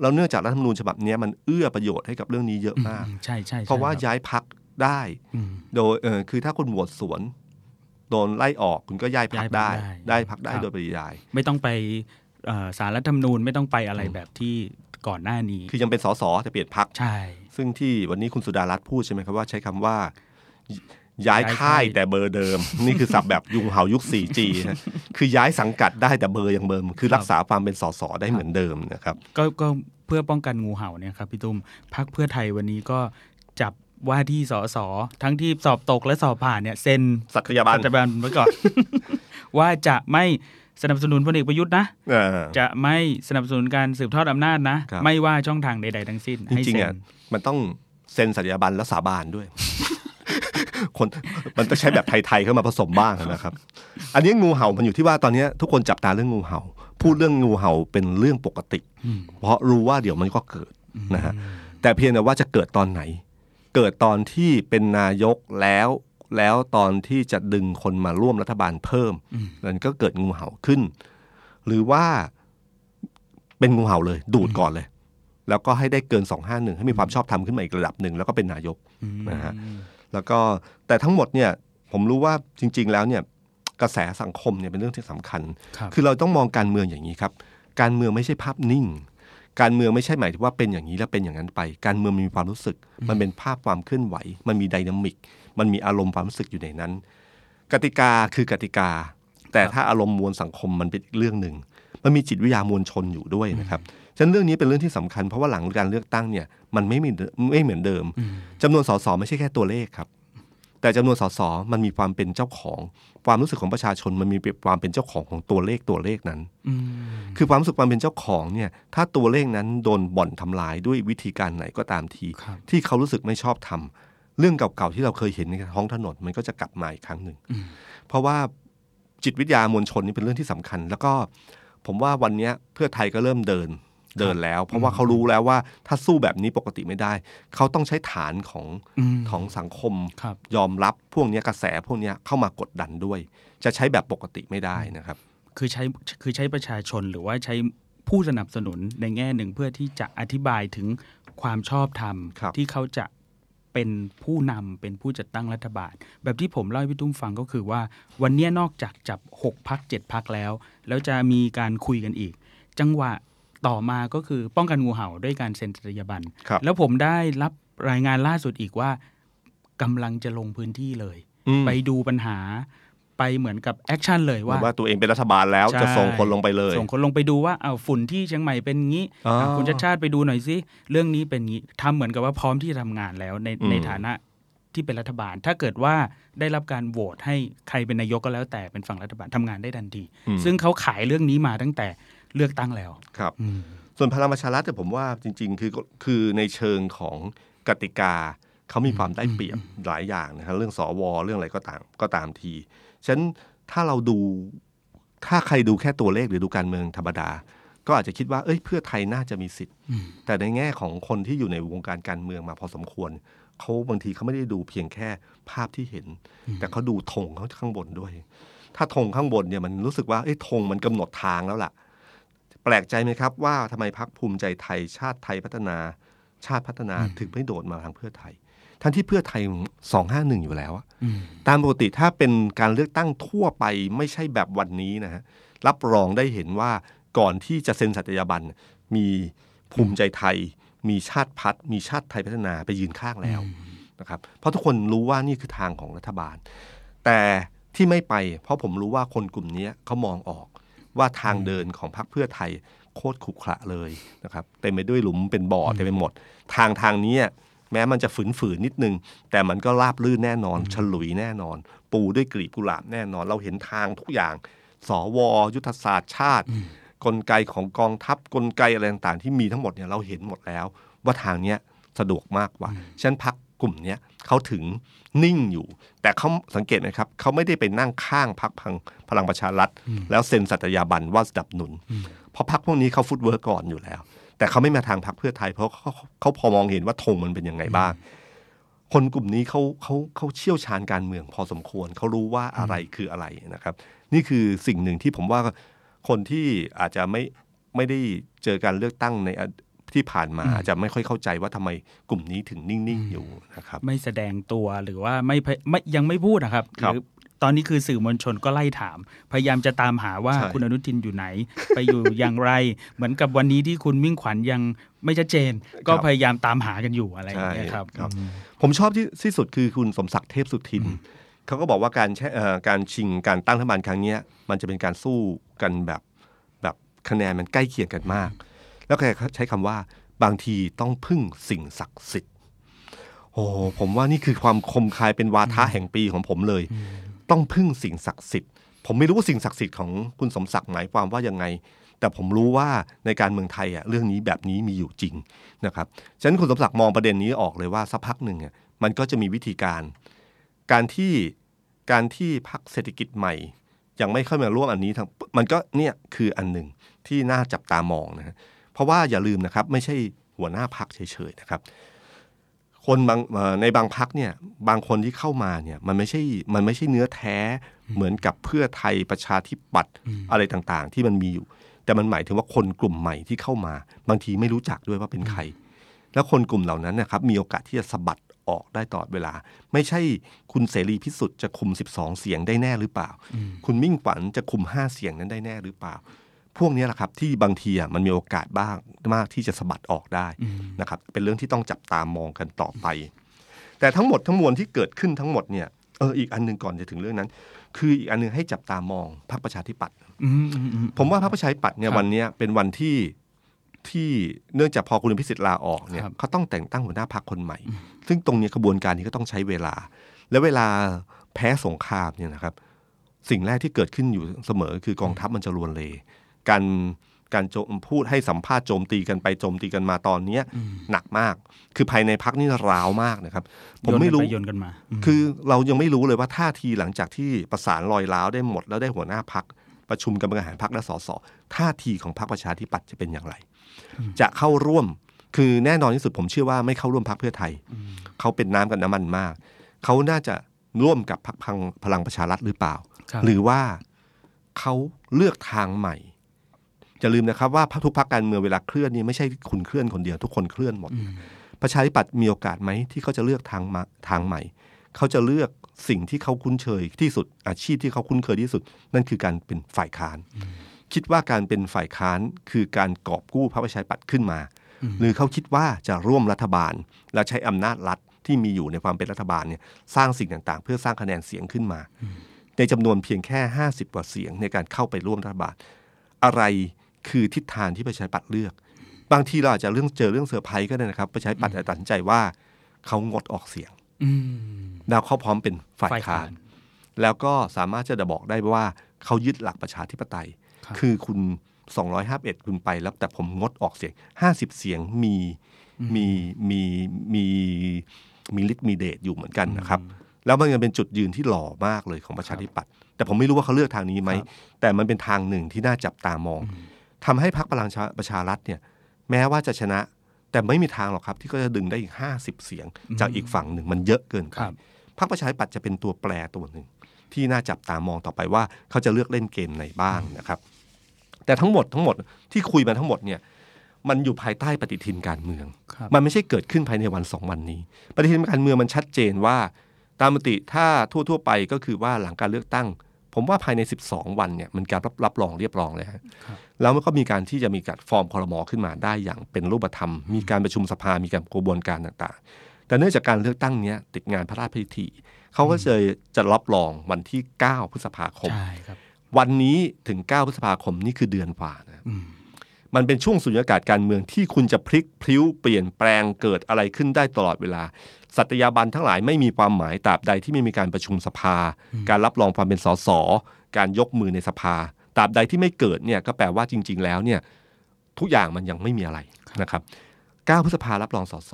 แล้วเนื่องจากรัฐธรรมนูญฉบับเนี้ยมันเอื้อประโยชน์ให้กับเรื่องนี้เยอะมากอืมใช่ใช่ใช่เพราะว่าคบย้ายพัก ได้อืมโดยเออคือถ้าคุณโหวตสวน โดนไล่ออกคุณก็ย้ายพักย้ายพรรคได้ได้ ได้พักได้ครับโดยปริยาย ไม่ต้องไปเอ่อสารรัฐธรรมนูญไม่ต้องไปอะไรแบบที่ก่อนหน้านี้ คือยังเป็นสสแต่เปลี่ยนพักใช่ ซึ่งที่วันนี้คุณสุดารัตน์พูดใช่ไหมครับว่าใช้คำว่าย้ายย้ายค่ายค่ายแต่เบอร์เดิม นี่คือศัพท์แบบยุงเห่ายุค 4G นะคือย้ายสังกัดได้แต่เบอร์ยังเบอร์คือรักษาความเป็นสสได้เหมือนเดิมนะครับก็ก็เพื่อป้องกันงูเห่าเนี่ยครับพี่ตุ้มพักเพื่อไทยวันนี้ก็จับ ว่าที่สสทั้งที่สอบตกและสอบผ่านเนี่ยเซ็นสักยาบันปัจจุบันไว้ก่อน ว่าจะไม่สนับสนุนพลเอกประยุทธ์นะเออจะไม่สนับสนุนการสืบทอดอำนาจนะครับไม่ว่าช่องทางใด ๆ ทั้งสิ้นจให้ริงๆเซ็อะนมันต้องเซ็นสัญญาบันและสาบานด้วย คนมันต้องใช้แบบไทยๆเข้ามาผสมบ้างนะครับ อันนี้งูเห่ามันอยู่ที่ว่าตอนนี้ทุกคนจับตาเรื่องงูเห่า พูดเรื่องงูเห่าเป็นเรื่องปกติ เพราะรู้ว่าเดี๋ยวมันก็เกิดนะฮะแต่เพียงแต่ว่าจะเกิดตอนไหน เกิดตอนที่เป็นนายกแล้วแล้วตอนที่จะดึงคนมาร่วมรัฐบาลเพิ่มนั่นก็เกิดงูเห่าขึ้น หรือว่าเป็นงูเห่าเลย ดูดก่อนเลย แล้วก็ให้ได้เกิน251ให้มีความชอบธรรมขึ้นมาอีกระดับหนึ่งแล้วก็เป็นนายกนะฮะแล้วก็แต่ทั้งหมดเนี่ย ผมรู้ว่าจริง ๆ แล้วเนี่ย กระแสสังคมเนี่ยเป็นเรื่องที่สำคัญครับคือเราต้องมองการเมืองอย่างนี้ครับ การเมืองไม่ใช่ภาพนิ่ง การเมืองไม่ใช่หมายถึงว่าเป็นอย่างนี้แล้วเป็นอย่างนั้นไป การเมืองมันมีความรู้สึก มันเป็นภาพความเคลื่อนไหว มันมีไดนามิก มันมีอารมณ์ความรู้สึกอยู่ในนั้น กติกาคือกติกา แต่ถ้าอารมณ์มวลสังคมมันเป็นอีกเรื่องหนึ่ง มันมีจิตวิทยามวลชนอยู่ด้วยนะครับฉะนั้นเรื่องนี้เป็นเรื่องที่สำคัญเพราะว่าหลังการเลือกตั้งเนี่ยมันไม่มีไม่เหมือนเดิมจำนวนสสไม่ใช่แค่ตัวเลขครับ แต่จำนวนสสมันมีความเป็นเจ้าของ ความรู้สึกของประชาชนมันมีความเป็นเจ้าของของตัวเลขตัวเลขนั้นอืมคือความรู้สึกความเป็นเจ้าของเนี่ยถ้าตัวเลขนั้นโดนบ่อนทำลายด้วยวิธีการไหนก็ตามทีครับที่เขารู้สึกไม่ชอบทำเรื่องเก่าๆที่เราเคยเห็นในท้องถนนมันก็จะกลับมาอีกครั้งหนึ่งเพราะว่าจิตวิทยามวลชนนี่เป็นเรื่องที่สำคัญ แล้วก็ผมว่าวันเนี้ยเพื่อไทยก็เริ่มเดิน เดินแล้ว เพราะว่าเขารู้แล้วว่าถ้าสู้แบบนี้ปกติไม่ได้ เขาต้องใช้ฐานของอืมของสังคมครับยอมรับพวกเนี้ยกระแสพวกเนี้ยเข้ามากดดันด้วย จะใช้แบบปกติไม่ได้นะครับ คือใช้คือใช้ประชาชนหรือว่าใช้ผู้สนับสนุนในแง่หนึ่งเพื่อที่จะอธิบายถึงความชอบธรรมครับที่เขาจะเป็นผู้นำเป็นผู้จัดตั้งรัฐบาล แบบที่ผมเล่าให้พี่ตุ้มฟังก็คือว่า วันเนี้ยนอกจากจับ6พรรค7พรรคแล้ว แล้วจะมีการคุยกันอีก จังหวะ ต่อมาก็คือป้องกันงูเห่าด้วยการเซ็นสัตยาบันครับแล้วผมได้รับรายงานล่าสุดอีกว่ากำลังจะลงพื้นที่เลยอืมไปดูปัญหาไปเหมือนกับ action เลยเหมือนว่าว่าตัวเองเป็นรัฐบาลแล้วใช่จะส่งคนลงไปเลย ส่งคนลงไปดูว่าเอ้าฝุ่นที่เชียงใหม่เป็นงี้อ๋ออะคุณชาติชาติไปดูหน่อยสิเรื่องนี้เป็นงี้ทำเหมือนกับว่าพร้อมที่จะทำงานแล้วในอืมในฐานะที่เป็นรัฐบาล ถ้าเกิดว่าได้รับการโหวตให้ใครเป็นนายกก็แล้วแต่เป็นฝั่งรัฐบาลทำงานได้ทันทีอืมซึ่งเขาขายเรื่องนี้มาตั้งแต่ เลือกตั้งแล้วครับอืมส่วนพลังประชารัฐแต่ยผมว่าจริง ๆ คือคือในเชิงของกติกาเขามีความได้เปรียบหลายอย่างนะครับเรื่องสวเรื่องอะไรก็ตามก็ตามทีฉะนั้นถ้าเราดูถ้าใครดูแค่ตัวเลขหรือดูการเมืองธรรมดา ก็อาจจะคิดว่าเอ้ยเพื่อไทยน่าจะมีสิทธิ์ แต่ในแง่ของคนที่อยู่ในวงการการเมืองมาพอสมควรเขาบางทีเขาไม่ได้ดูเพียงแค่ภาพที่เห็น แต่เขาดูธงเขาข้างบนด้วย ถ้าธงข้างบนเนี่ยมันรู้สึกว่าเอ้ยธงมันกำหนดทางแล้วล่ะ แปลกใจไหมครับว่าทำไมพักภูมิใจไทยชาติไทยพัฒนา ชาติพัฒนาถึงไม่โดดมาทางเพื่อไทยทั้งที่เพื่อไทยสองห้าหนึ่งอยู่แล้วอะอืมตามปกติถ้าเป็นการเลือกตั้งทั่วไปไม่ใช่แบบวันนี้นะฮะรับรองได้เห็นว่าก่อนที่จะเซ็นสัตยาบันมีภูมิใจไทย มีชาติพัฒน์มีชาติไทยพัฒนาไปยืนข้างแล้วนะครับเพราะทุกคนรู้ว่านี่คือทางของรัฐบาล แต่ที่ไม่ไป เพราะผมรู้ว่าคนกลุ่มนี้เขามองออก ว่าทางเดินของพรรคเพื่อไทยโคตรขรุขระเลยนะครับเต็มไปด้วยหลุมเป็นบ่อเต็มไปหมด ทางทางนี้แม้มันจะฝืนๆนิดนึง แต่มันก็ราบลื่นแน่นอน ฉลุยแน่นอน ปูด้วยกลีบกุหลาบแน่นอน เราเห็นทางทุกอย่าง สว ยุทธศาสตร์ชาติ กลไกของกองทัพกลไกอะไรต่างๆที่มีทั้งหมดเนี่ยเราเห็นหมดแล้ว ว่าทางเนี้ยสะดวกมากกว่าฉะนั้นพรรคกลุ่มเนี้ยเขาถึง นิ่งอยู่ แต่เขาสังเกตไหมครับเขาไม่ได้ไปนั่งข้างพรรคพลังพลังประชารัฐ แล้วเซ็นสัตยาบันว่าสนับสนุน เพราะพรรคพวกนี้เขา footwork ก่อนอยู่แล้ว แต่เขาไม่มาทางพักเพื่อไทย เพราะเขาเขาพอมองเห็นว่าธงมันเป็นยังไงบ้าง คนกลุ่มนี้เขาเขาเขาเชี่ยวชาญการเมืองพอสมควรเขารู้ว่าอะไรคืออะไรนะครับ นี่คือสิ่งหนึ่งที่ผมว่าคนที่อาจจะไม่ไม่ได้เจอการเลือกตั้งในอ ที่ผ่านมาอาจจะไม่ค่อยเข้าใจว่าทำไมกลุ่มนี้ถึงนิ่ง ๆ อยู่นะครับไม่แสดงตัวหรือว่าไม่พยไม่ยังไม่พูดนะครับหครับรือตอนนี้คือสื่อมวลชนก็ไล่ถาม พยายามจะตามหาว่าใช่คุณอนุทินอยู่ไหน ไปอยู่อย่างไร เหมือนกับวันนี้ที่คุณมิ่งขวัญยังไม่ชัดเจน ก็พยายามตามหากันอยู่อะไรอย่างเงี้ยครับครับผมชอบที่ที่สุดคือคุณสมศักดิ์เทพสุทินเขาก็บอกว่าการใช้เอ่อการชิงการตั้งรัฐบาลครั้งเนี้ยมันจะเป็นการสู้กันแบบแบบคะแนนมันใกล้เคียงกันมาก แล้วแกใช้คำว่าบางทีต้องพึ่งสิ่งศักดิ์สิทธิ์โอ้ผมว่านี่คือความคมคายเป็นวาทะแห่งปีของผมเลย ต้องพึ่งสิ่งศักดิ์สิทธิ์ผมไม่รู้ว่าสิ่งศักดิ์สิทธิ์ของคุณสมศักดิ์หมายความว่ายังไง แต่ผมรู้ว่าในการเมืองไทยอะเรื่องนี้แบบนี้มีอยู่จริงนะครับฉะนั้นคุณสมศักดิ์มองประเด็นนี้ออกเลยว่าสักพักหนึ่งอะมันก็จะมีวิธีการ การที่การที่พักเศรษฐกิจใหม่ ยังไม่เข้ามาร่วมอันนี้ทั้งมันก็เนี่ยคืออันหนึ่งที่น่าจับตามองนะฮะ เพราะว่าอย่าลืมนะครับไม่ใช่หัวหน้าพักเฉยๆนะครับ คนบางเอ่อในบางพักเนี่ยบางคนที่เข้ามาเนี่ยมันไม่ใช่มันไม่ใช่เนื้อแท้เหมือนกับเพื่อไทยประชาธิปัตย์อะไรต่างๆ ที่มันมีอยู่ แต่มันหมายถึงว่าคนกลุ่มใหม่ที่เข้ามา บางทีไม่รู้จักด้วยว่าเป็นใคร แล้วคนกลุ่มเหล่านั้นนะครับมีโอกาสที่จะสะบัดออกได้ตลอดเวลา ไม่ใช่คุณเสรีพิสุทธิ์จะคุม 12 เสียงได้แน่หรือเปล่า คุณมิ่งขวัญจะคุม 5 เสียงนั้นได้แน่หรือเปล่า พวกนี้แหละครับที่บางทีอะมันมีโอกาสบ้างมากที่จะสะบัดออกได้นะครับเป็นเรื่องที่ต้องจับตามองกันต่อไป แต่ทั้งหมดทั้งมวลที่เกิดขึ้นทั้งหมดเนี่ยเอออีกอันหนึ่งก่อนจะถึงเรื่องนั้น คืออีกอันหนึงให้จับตามองพรรคประชาธิปัตย์อืมอืมอืมผมว่าพรรคประชาธิปัตย์เนี่ยครับวันเนี้ยเป็นวันที่ที่เนื่องจากพอคุณพิสิทธิ์ลาออกเนี่ยครับเขาต้องแต่งตั้งหัวหน้าพรรคคนใหม่ ซึ่งตรงเนี้ยกระบวนการนี้ก็ต้องใช้เวลา และเวลาแพ้สงครามเนี่ยนะครับ สิ่งแรกที่เกิดขึ้นอยู่เสมอคือกองทัพมันจะรวนเล การการโจมพูดให้สัมภาษณ์โจมตีกันไปโจมตีกันมาตอนเนี้ยหนักมาก คือภายในพักนี่ร้าวมากนะครับ ผมไม่รู้โยนกันปโยนกันมามคือเรายังไม่รู้เลยว่าท่าทีหลังจากที่ประสานรอยร้าวได้หมดแล้วได้หัวหน้าพักประชุมกรรมการพักและสสท่าทีของพรรคประชาธิปัตย์จะเป็นอย่างไร จะเข้าร่วมคือแน่นอนที่สุดผมเชื่อว่าไม่เข้าร่วมพรรคเพื่อไทย เขาเป็นน้ำกับน้ำมันมาก เขาน่าจะร่วมกับพรรคพลังประชารัฐหรือเปล่าครับหรือว่าเขาเลือกทางใหม่ อย่าลืมนะครับว่าทุกพรรคการเมืองเวลาเคลื่อนนี่ไม่ใช่คุณเคลื่อนคนเดียวทุกคนเคลื่อนหมด ประชาธิปัตย์มีโอกาสไหมที่เขาจะเลือกทางมาทางใหม่ เขาจะเลือกสิ่งที่เขาคุ้นเคยที่สุดอาชีพที่เขาคุ้นเคยที่สุด นั่นคือการเป็นฝ่ายค้าน คิดว่าการเป็นฝ่ายค้านคือการกอบกู้พระประชาธิปัตย์ขึ้นมา หรือเขาคิดว่าจะร่วมรัฐบาล และใช้อำนาจรัฐที่มีอยู่ในความเป็นรัฐบาลเนี่ยสร้างสิ่งต่างๆ เพื่อสร้างคะแนนเสียงขึ้นมา ในจำนวนเพียงแค่ 50 กว่าเสียงในการเข้าไปร่วมรัฐบาล อะไร คือทิศทางที่ประชาธิปัตย์เลือก บางทีเราอาจจะเรื่องเจอเรื่องเซอร์ไพรส์ก็ได้นะครับ ประชาธิปัตย์อาจจะตัดสินใจว่าเขางดออกเสียงอืมแล้วเขาพร้อมเป็นฝ่ายฝ่ายค้าค้านนแล้วก็สามารถจะบอกได้ว่าเขายึดหลักประชาธิปไตยครับคือคุณ251 คุณไปแล้วแต่ผมงดออกเสียง 50 เสียงมีมีมีมีมีฤทธิ์มีเดชอยู่เหมือนกันนะครับ แล้วมันยังเป็นจุดยืนที่หล่อมากเลยของประชาธิปัตย์แต่ผมไม่รู้ว่าเขาเลือกทางนี้ไหมครับแต่มันเป็นทางหนึ่งที่น่าจับตามอง ทำให้พรรคพลังประชารัฐเนี่ยแม้ว่าจะชนะ แต่ไม่มีทางหรอกครับ ที่เขาจะดึงได้อีกห้าสิบเสียง จากอีกฝั่งหนึ่งมันเยอะเกินไปครับพรรคประชาธิปัตย์จะเป็นตัวแปรตัวหนึ่ง ที่น่าจับตามองต่อไปว่า เขาจะเลือกเล่นเกมไหนบ้างนะครับ แต่ทั้งหมดทั้งหมดที่คุยมาทั้งหมดเนี่ยมันอยู่ภายใต้ปฏิทินการเมืองครับมันไม่ใช่เกิดขึ้นภายในวันสองวันนี้ ปฏิทินการเมืองมันชัดเจนว่า ตามมติถ้าทั่ว ๆ ไปก็คือว่าหลังการเลือกตั้ง ผผมว่าภายใน 12 วันเนี่ยมันการรับรับรองเรียบร้อยแล้วฮะครับแล้วมันก็มีการที่จะมีการฟอร์มคอรมอขึ้นมาได้อย่างเป็นรูปธรรม มีการประชุมสภา มีการกระบวนการต่างๆ แต่เนื่องจากการเลือกตั้งเนี้ยติดงานพระราชพิธีเขาก็จะจะรับรองวันที่ 9 พฤษภาคมใช่ครับวันนี้ถึง 9 พฤษภาคมนี่คือเดือนกว่านะอืมมันเป็นช่วงสุญญากาศการเมืองที่คุณจะพลิกพลิ้วเปลี่ยนแปลงเกิดอะไรขึ้นได้ตลอดเวลา สัตยาบันทั้งหลายไม่มีความหมายตราบใดที่ไม่มีการประชุมสภา การรับรองความเป็นสสการยกมือในสภาตราบใดที่ไม่เกิดเนี่ยก็แปลว่าจริง ๆ แล้วเนี่ยทุกอย่างมันยังไม่มีอะไรนะครับ9พฤษภารับรองสส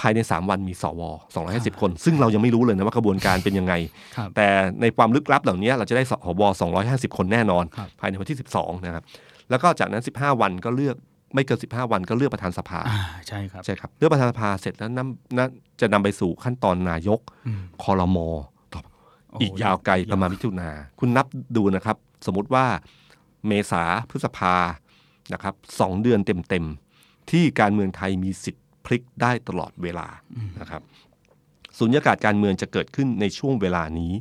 ภายใน 3 วันมีสว250 คน ซึ่งเรายังไม่รู้เลยนะว่ากระบวนการเป็นยังไงครับแต่ในความลึกลับเหล่านี้เราจะได้สว250 คนแน่นอนครับภายในวันที่ 12 นะครับ แล้วก็จากนั้น 15 วันก็เลือก ไม่เกิน 15 วันก็เลือกประธานสภาอ่าใช่ครับใช่ครับเลือกประธานสภาเสร็จแล้วนำนำจะนำไปสู่ขั้นตอนนายกอืมคอรมอต่อโอ้อีกยาวไกลประมาณมิถุนา คุณนับดูนะครับ สมมติว่าเมษาพฤษภานะครับสองเดือนเต็มๆ ที่การเมืองไทยมีสิทธิ์พลิกได้ตลอดเวลานะครับสุญญากาศการเมืองจะเกิดขึ้นในช่วงเวลานี้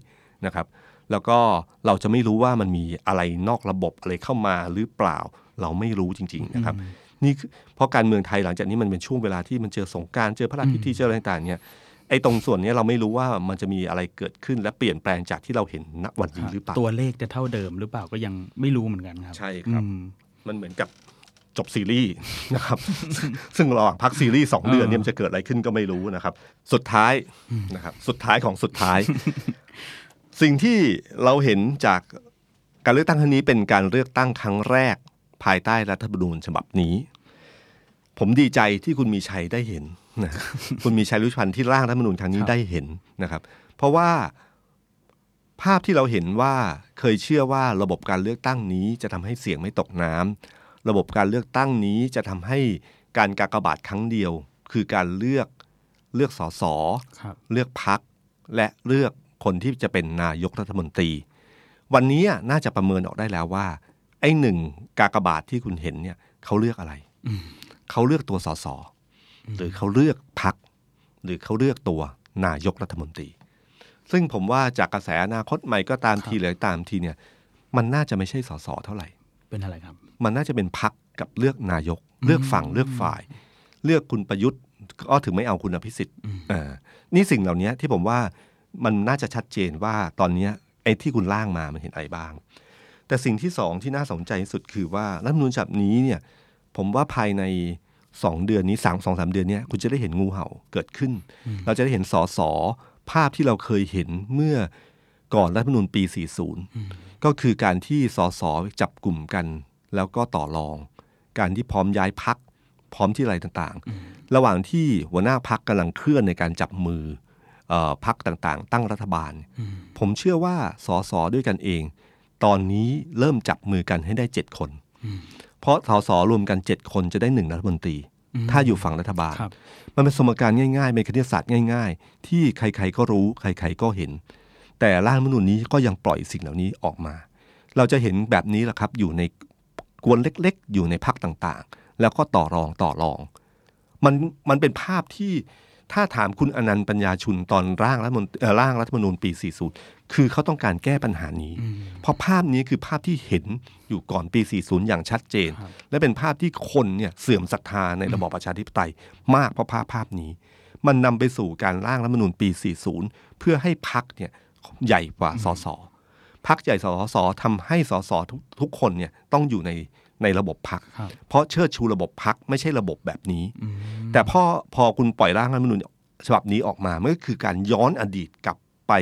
นะครับ แล้วก็เราจะไม่รู้ว่ามันมีอะไรนอกระบบอะไรเข้ามาหรือเปล่า เราไม่รู้จริง ๆ นะครับ นี่คือเพราะการเมืองไทยหลังจากนี้มันเป็นช่วงเวลาที่มันเจอสงกรารเจอพระราชพิธีเจออะไรต่างๆเนี่ยไอ้ตรงส่วนเนี้ยเราไม่รู้ว่ามันจะมีอะไรเกิดขึ้นและเปลี่ยนแปลงจากที่เราเห็นณวันนี้หรือเปล่าตัวเลขจะเท่าเดิมหรือเปล่าก็ยังไม่รู้เหมือนกันครับ ใช่ครับอืมมันเหมือนกับจบซีรีส์นะครับ ซึ่งระหว่างพักซีรีส์สองเดือนเนี่ยเออมันจะเกิดอะไรขึ้นก็ไม่รู้นะครับ สุดท้ายนะครับ สุดท้ายของสุดท้าย สิ่งที่เราเห็นจากการเลือกตั้งครั้งนี้เป็นการเลือกตั้งครั้งแรก ภายใต้รัฐธรรมนูญฉบับนี้ ผมดีใจที่คุณมีชัยได้เห็นนะคุณมีชัยรุชพันธ์ที่ร่างรัฐธรรมนูญครั้งนี้ครับได้เห็นนะครับ เพราะว่าภาพที่เราเห็นว่าเคยเชื่อว่าระบบการเลือกตั้งนี้จะทำให้เสียงไม่ตกน้ำระบบการเลือกตั้งนี้จะทำให้การกากบาทครั้งเดียว คือการเลือกเลือกสสครับเลือกพักและเลือกคนที่จะเป็นนายกรัฐมนตรี วันนี้น่าจะประเมินออกได้แล้วว่า ไอ้หนึ่งกากบาทที่คุณเห็นเนี่ยเขาเลือกอะไรอืมเขาเลือกตัวสสหรือเขาเลือกพัก หรือเขาเลือกตัวนายกรัฐมนตรี ซึ่งผมว่าจากกระแสอนาคตใหม่ก็ตามครับทีหรือตามทีเนี่ย มันน่าจะไม่ใช่สสเท่าไหร่ เป็นอะไรครับ มันน่าจะเป็นพักกับเลือกนายก เลือกฝั่งเลือกฝ่าย เลือกคุณประยุทธ์ก็ถึงไม่เอาคุณอภิสิทธิ์อืมอ่านี่สิ่งเหล่านี้ที่ผมว่ามันน่าจะชัดเจนว่าตอนเนี้ยไอ้ที่คุณล่างมามันเห็นอะไรบ้าง แต่สิ่งที่สองที่น่าสนใจที่สุดคือว่ารัฐธรรมนูญฉบับนี้เนี่ยผมว่าภายในสองเดือนนี้สามสองสามเดือนเนี้ยคุณจะได้เห็นงูเห่าเกิดขึ้น เราจะได้เห็นสอสอภาพที่เราเคยเห็นเมื่อก่อนรัฐธรรมนูญปี 40 ก็คือการที่สสจับกลุ่มกัน แล้วก็ต่อรอง การที่พร้อมย้ายพัก พร้อมที่อะไรต่างๆ ระหว่างที่หัวหน้าพักกำลังเคลื่อนในการจับมือเออพักต่างๆ ตั้งรัฐบาล ผมเชื่อว่าสสด้วยกันเอง ตอนนี้เริ่มจับมือกันให้ได้เจ็ดคน เพราะสสรวมกันเจ็ดคนจะได้หนึ่งรัฐมนตรี ถ้าอยู่ฝั่งรัฐบาลครับมันเป็นสมการง่ายๆเป็นคณิตศาสตร์ง่าย ๆ ที่ใครๆก็รู้ ใครๆก็เห็น แต่ร่างรัฐธรรมนูญนี้ก็ยังปล่อยสิ่งเหล่านี้ออกมา เราจะเห็นแบบนี้แหละครับ อยู่ในกวนเล็กๆ อยู่ในพักต่างๆ แล้วก็ต่อรองต่อรอง มันมันเป็นภาพที่ ถ้าถามคุณอนันต์ปัญญาชุนตอนร่างรัฐธรรมนูญเอ่อร่างรัฐธรรมนูญปี 40 คือเขาต้องการแก้ปัญหานี้ เพราะภาพนี้คือภาพที่เห็นอยู่ก่อนปี 40 อย่างชัดเจนครับและเป็นภาพที่คนเนี่ยเสื่อมศรัทธาในระบอบประชาธิปไตย มากเพราะภาพภาพนี้ มันนำไปสู่การร่างรัฐธรรมนูญปี 40 เพื่อให้พักเนี่ยใหญ่กว่าสสพักใหญ่สสทำให้สสทุกทุกคนเนี่ยต้องอยู่ใน ในระบบพักครับเพราะเชิดชูระบบพักไม่ใช่ระบบแบบนี้อืมแต่พอพอคุณปล่อยร่างรัฐธรรมนูญฉบับนี้ออกมามันก็คือการย้อนอดีตกลับไป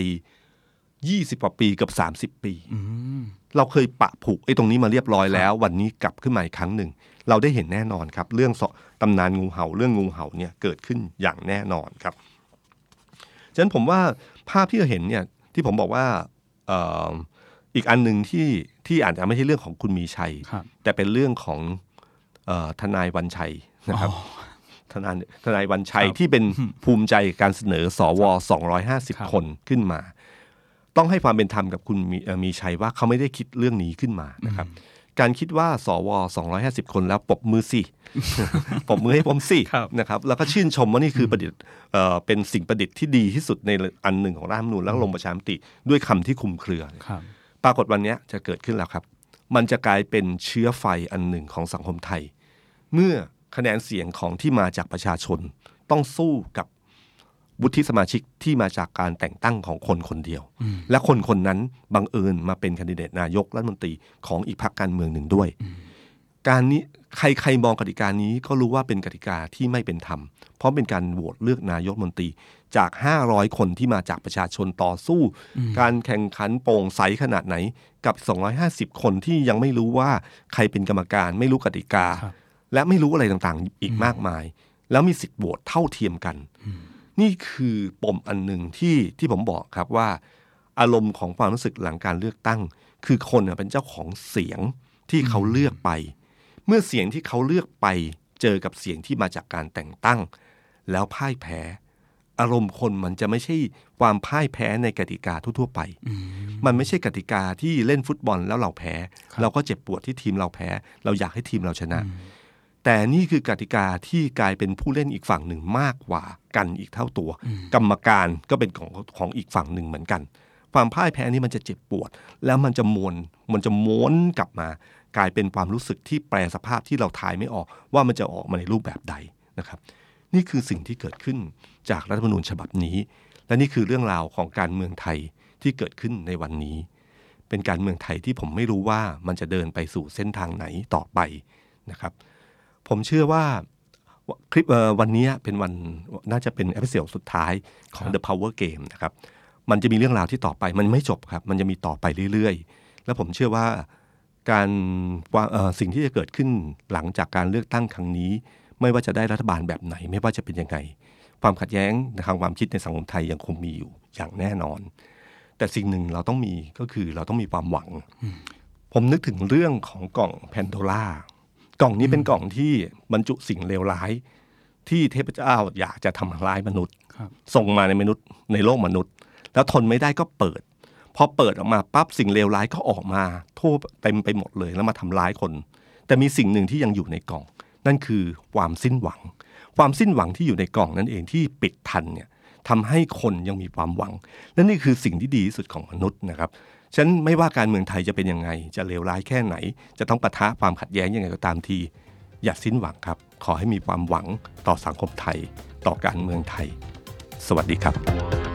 20กว่าปีเกับ 30 ปีอืมเราเคยปะผูกไอ้ตรงนี้มาเรียบร้อยแล้ว วันนี้กลับขึ้นมาอีกครั้งหนึ่ง เราได้เห็นแน่นอนครับ เรื่องสตำนานงูเห่าเรื่องงูเห่าเนี่ยเกิดขึ้นอย่างแน่นอนครับฉะนั้นผมว่าภาพที่เราเห็นเนี่ยที่ผมบอกว่าเอ่ออีกอันหนึ่งที่ที่อาจจะไม่ใช่เรื่องของคุณมีชัยครับแต่เป็นเรื่องของเออทนายวันชัยนะครับอ๋อทนายทนายวันชัยครับที่เป็นภูมิใจการเสนอสวครับ250 คนขึ้นมา ต้องให้ความเป็นธรรมกับคุณมีเอ่อมีชัยว่าเขาไม่ได้คิดเรื่องนี้ขึ้นมานะครับ การคิดว่าสว250 คนแล้วปรบมือสิปรบมือให้ผมสิครับนะครับ แล้วก็ชื่นชมว่านี่คือประดิษฐ์เอ่อเป็นสิ่งประดิษฐ์ที่ดีที่สุดในอันหนึ่งของร่างรัฐธรรมนูญแล้วก็ลงประชามติด้วยคำที่คลุมเครือครับ ปรากฏวันนี้จะเกิดขึ้นแล้วครับ มันจะกลายเป็นเชื้อไฟอันหนึ่งของสังคมไทย เมื่อคะแนนเสียงของที่มาจากประชาชน ต้องสู้กับวุฒิสมาชิกที่มาจากการแต่งตั้งของคนคนเดียว และคนคนนั้นบังเอิญมาเป็นคนดิเดตนายกรัฐมนตรีของอีกพรรคการเมืองหนึ่งด้วย การนี้ใครใครมองกติกานี้ก็รู้ว่าเป็นกติกาที่ไม่เป็นธรรม เพราะเป็นการโหวตเลือกนายกรัฐมนตรีจาก 500 คนที่มาจากประชาชนต่อสู้ การแข่งขันโปร่งใสขนาดไหนกับ 250 คนที่ยังไม่รู้ว่าใครเป็นกรรมการ ไม่รู้กติกาครับและไม่รู้อะไรต่างๆ อีกมากมาย แล้วมีสิทธิ์โหวตเท่าเทียมกัน นี่คือปมอันหนึ่งที่ที่ผมบอกครับว่า อารมณ์ของความรู้สึกหลังการเลือกตั้ง คือคนน่ะเป็นเจ้าของเสียงที่เขาเลือกไป เมื่อเสียงที่เขาเลือกไปเจอกับเสียงที่มาจากการแต่งตั้ง แล้วพ่ายแพ้ อารมณ์คนมันจะไม่ใช่ความพ่ายแพ้ในกติกาทั่วๆไป มันไม่ใช่กติกาที่เล่นฟุตบอลแล้วเราแพ้ เราก็เจ็บปวดที่ทีมเราแพ้ เราอยากให้ทีมเราชนะ แต่นี่คือกติกาที่กลายเป็นผู้เล่นอีกฝั่งหนึ่งมากกว่ากันอีกเท่าตัว กรรมการก็เป็นของของอีกฝั่งหนึ่งเหมือนกันความพ่ายแพ้นี่มันจะเจ็บปวด แล้วมันจะมวนมันจะม้วนกลับมา กลายเป็นความรู้สึกที่แปลสภาพที่เราทายไม่ออกว่ามันจะออกมาในรูปแบบใดนะครับ นี่คือสิ่งที่เกิดขึ้นจากรัฐธรรมนูญฉบับนี้ และนี่คือเรื่องราวของการเมืองไทยที่เกิดขึ้นในวันนี้ เป็นการเมืองไทยที่ผมไม่รู้ว่ามันจะเดินไปสู่เส้นทางไหนต่อไปนะครับ ผมเชื่อว่าคลิปวันนี้เป็นวันน่าจะเป็นเอพิเซดสุดท้ายของ The Power Game นะครับมันจะมีเรื่องราวที่ต่อไปมันไม่จบครับ มันจะมีต่อไปเรื่อยๆ แล้วผมเชื่อว่า การว่าเอ่อสิ่งที่จะเกิดขึ้นหลังจากการเลือกตั้งครั้งนี้ ไม่ว่าจะได้รัฐบาลแบบไหน ไม่ว่าจะเป็นยังไง ความขัดแย้งทางความคิดในสังคมไทยยังคงมีอยู่อย่างแน่นอน แต่สิ่งหนึ่งเราต้องมีก็คือเราต้องมีความหวัง ผมนึกถึงเรื่องของกล่องแพนโดล่ากล่องนี้เป็นกล่องที่บรรจุสิ่งเลวร้าย ที่เทพเจ้าอยากจะทำร้ายมนุษย์ครับส่งมาในมนุษย์ในโลกมนุษย์ แล้วทนไม่ได้ก็เปิด พอเปิดออกมาปั๊บสิ่งเลวร้ายก็ออกมาทั่วเต็มไปหมดเลยแล้วมาทำร้ายคน แต่มีสิ่งหนึ่งที่ยังอยู่ในกล่อง นั่นคือความสิ้นหวัง ความสิ้นหวังที่อยู่ในกล่องนั่นเองที่ปิดทันเนี่ยทำให้คนยังมีความหวังและนี่คือสิ่งที่ดีที่สุดของมนุษย์นะครับฉันไม่ว่าการเมืองไทยจะเป็นยังไง จะเลวร้ายแค่ไหน จะต้องปะทะความขัดแย้งยังไงก็ตามที อย่าสิ้นหวังครับ ขอให้มีความหวังต่อสังคมไทย ต่อการเมืองไทย สวัสดีครับ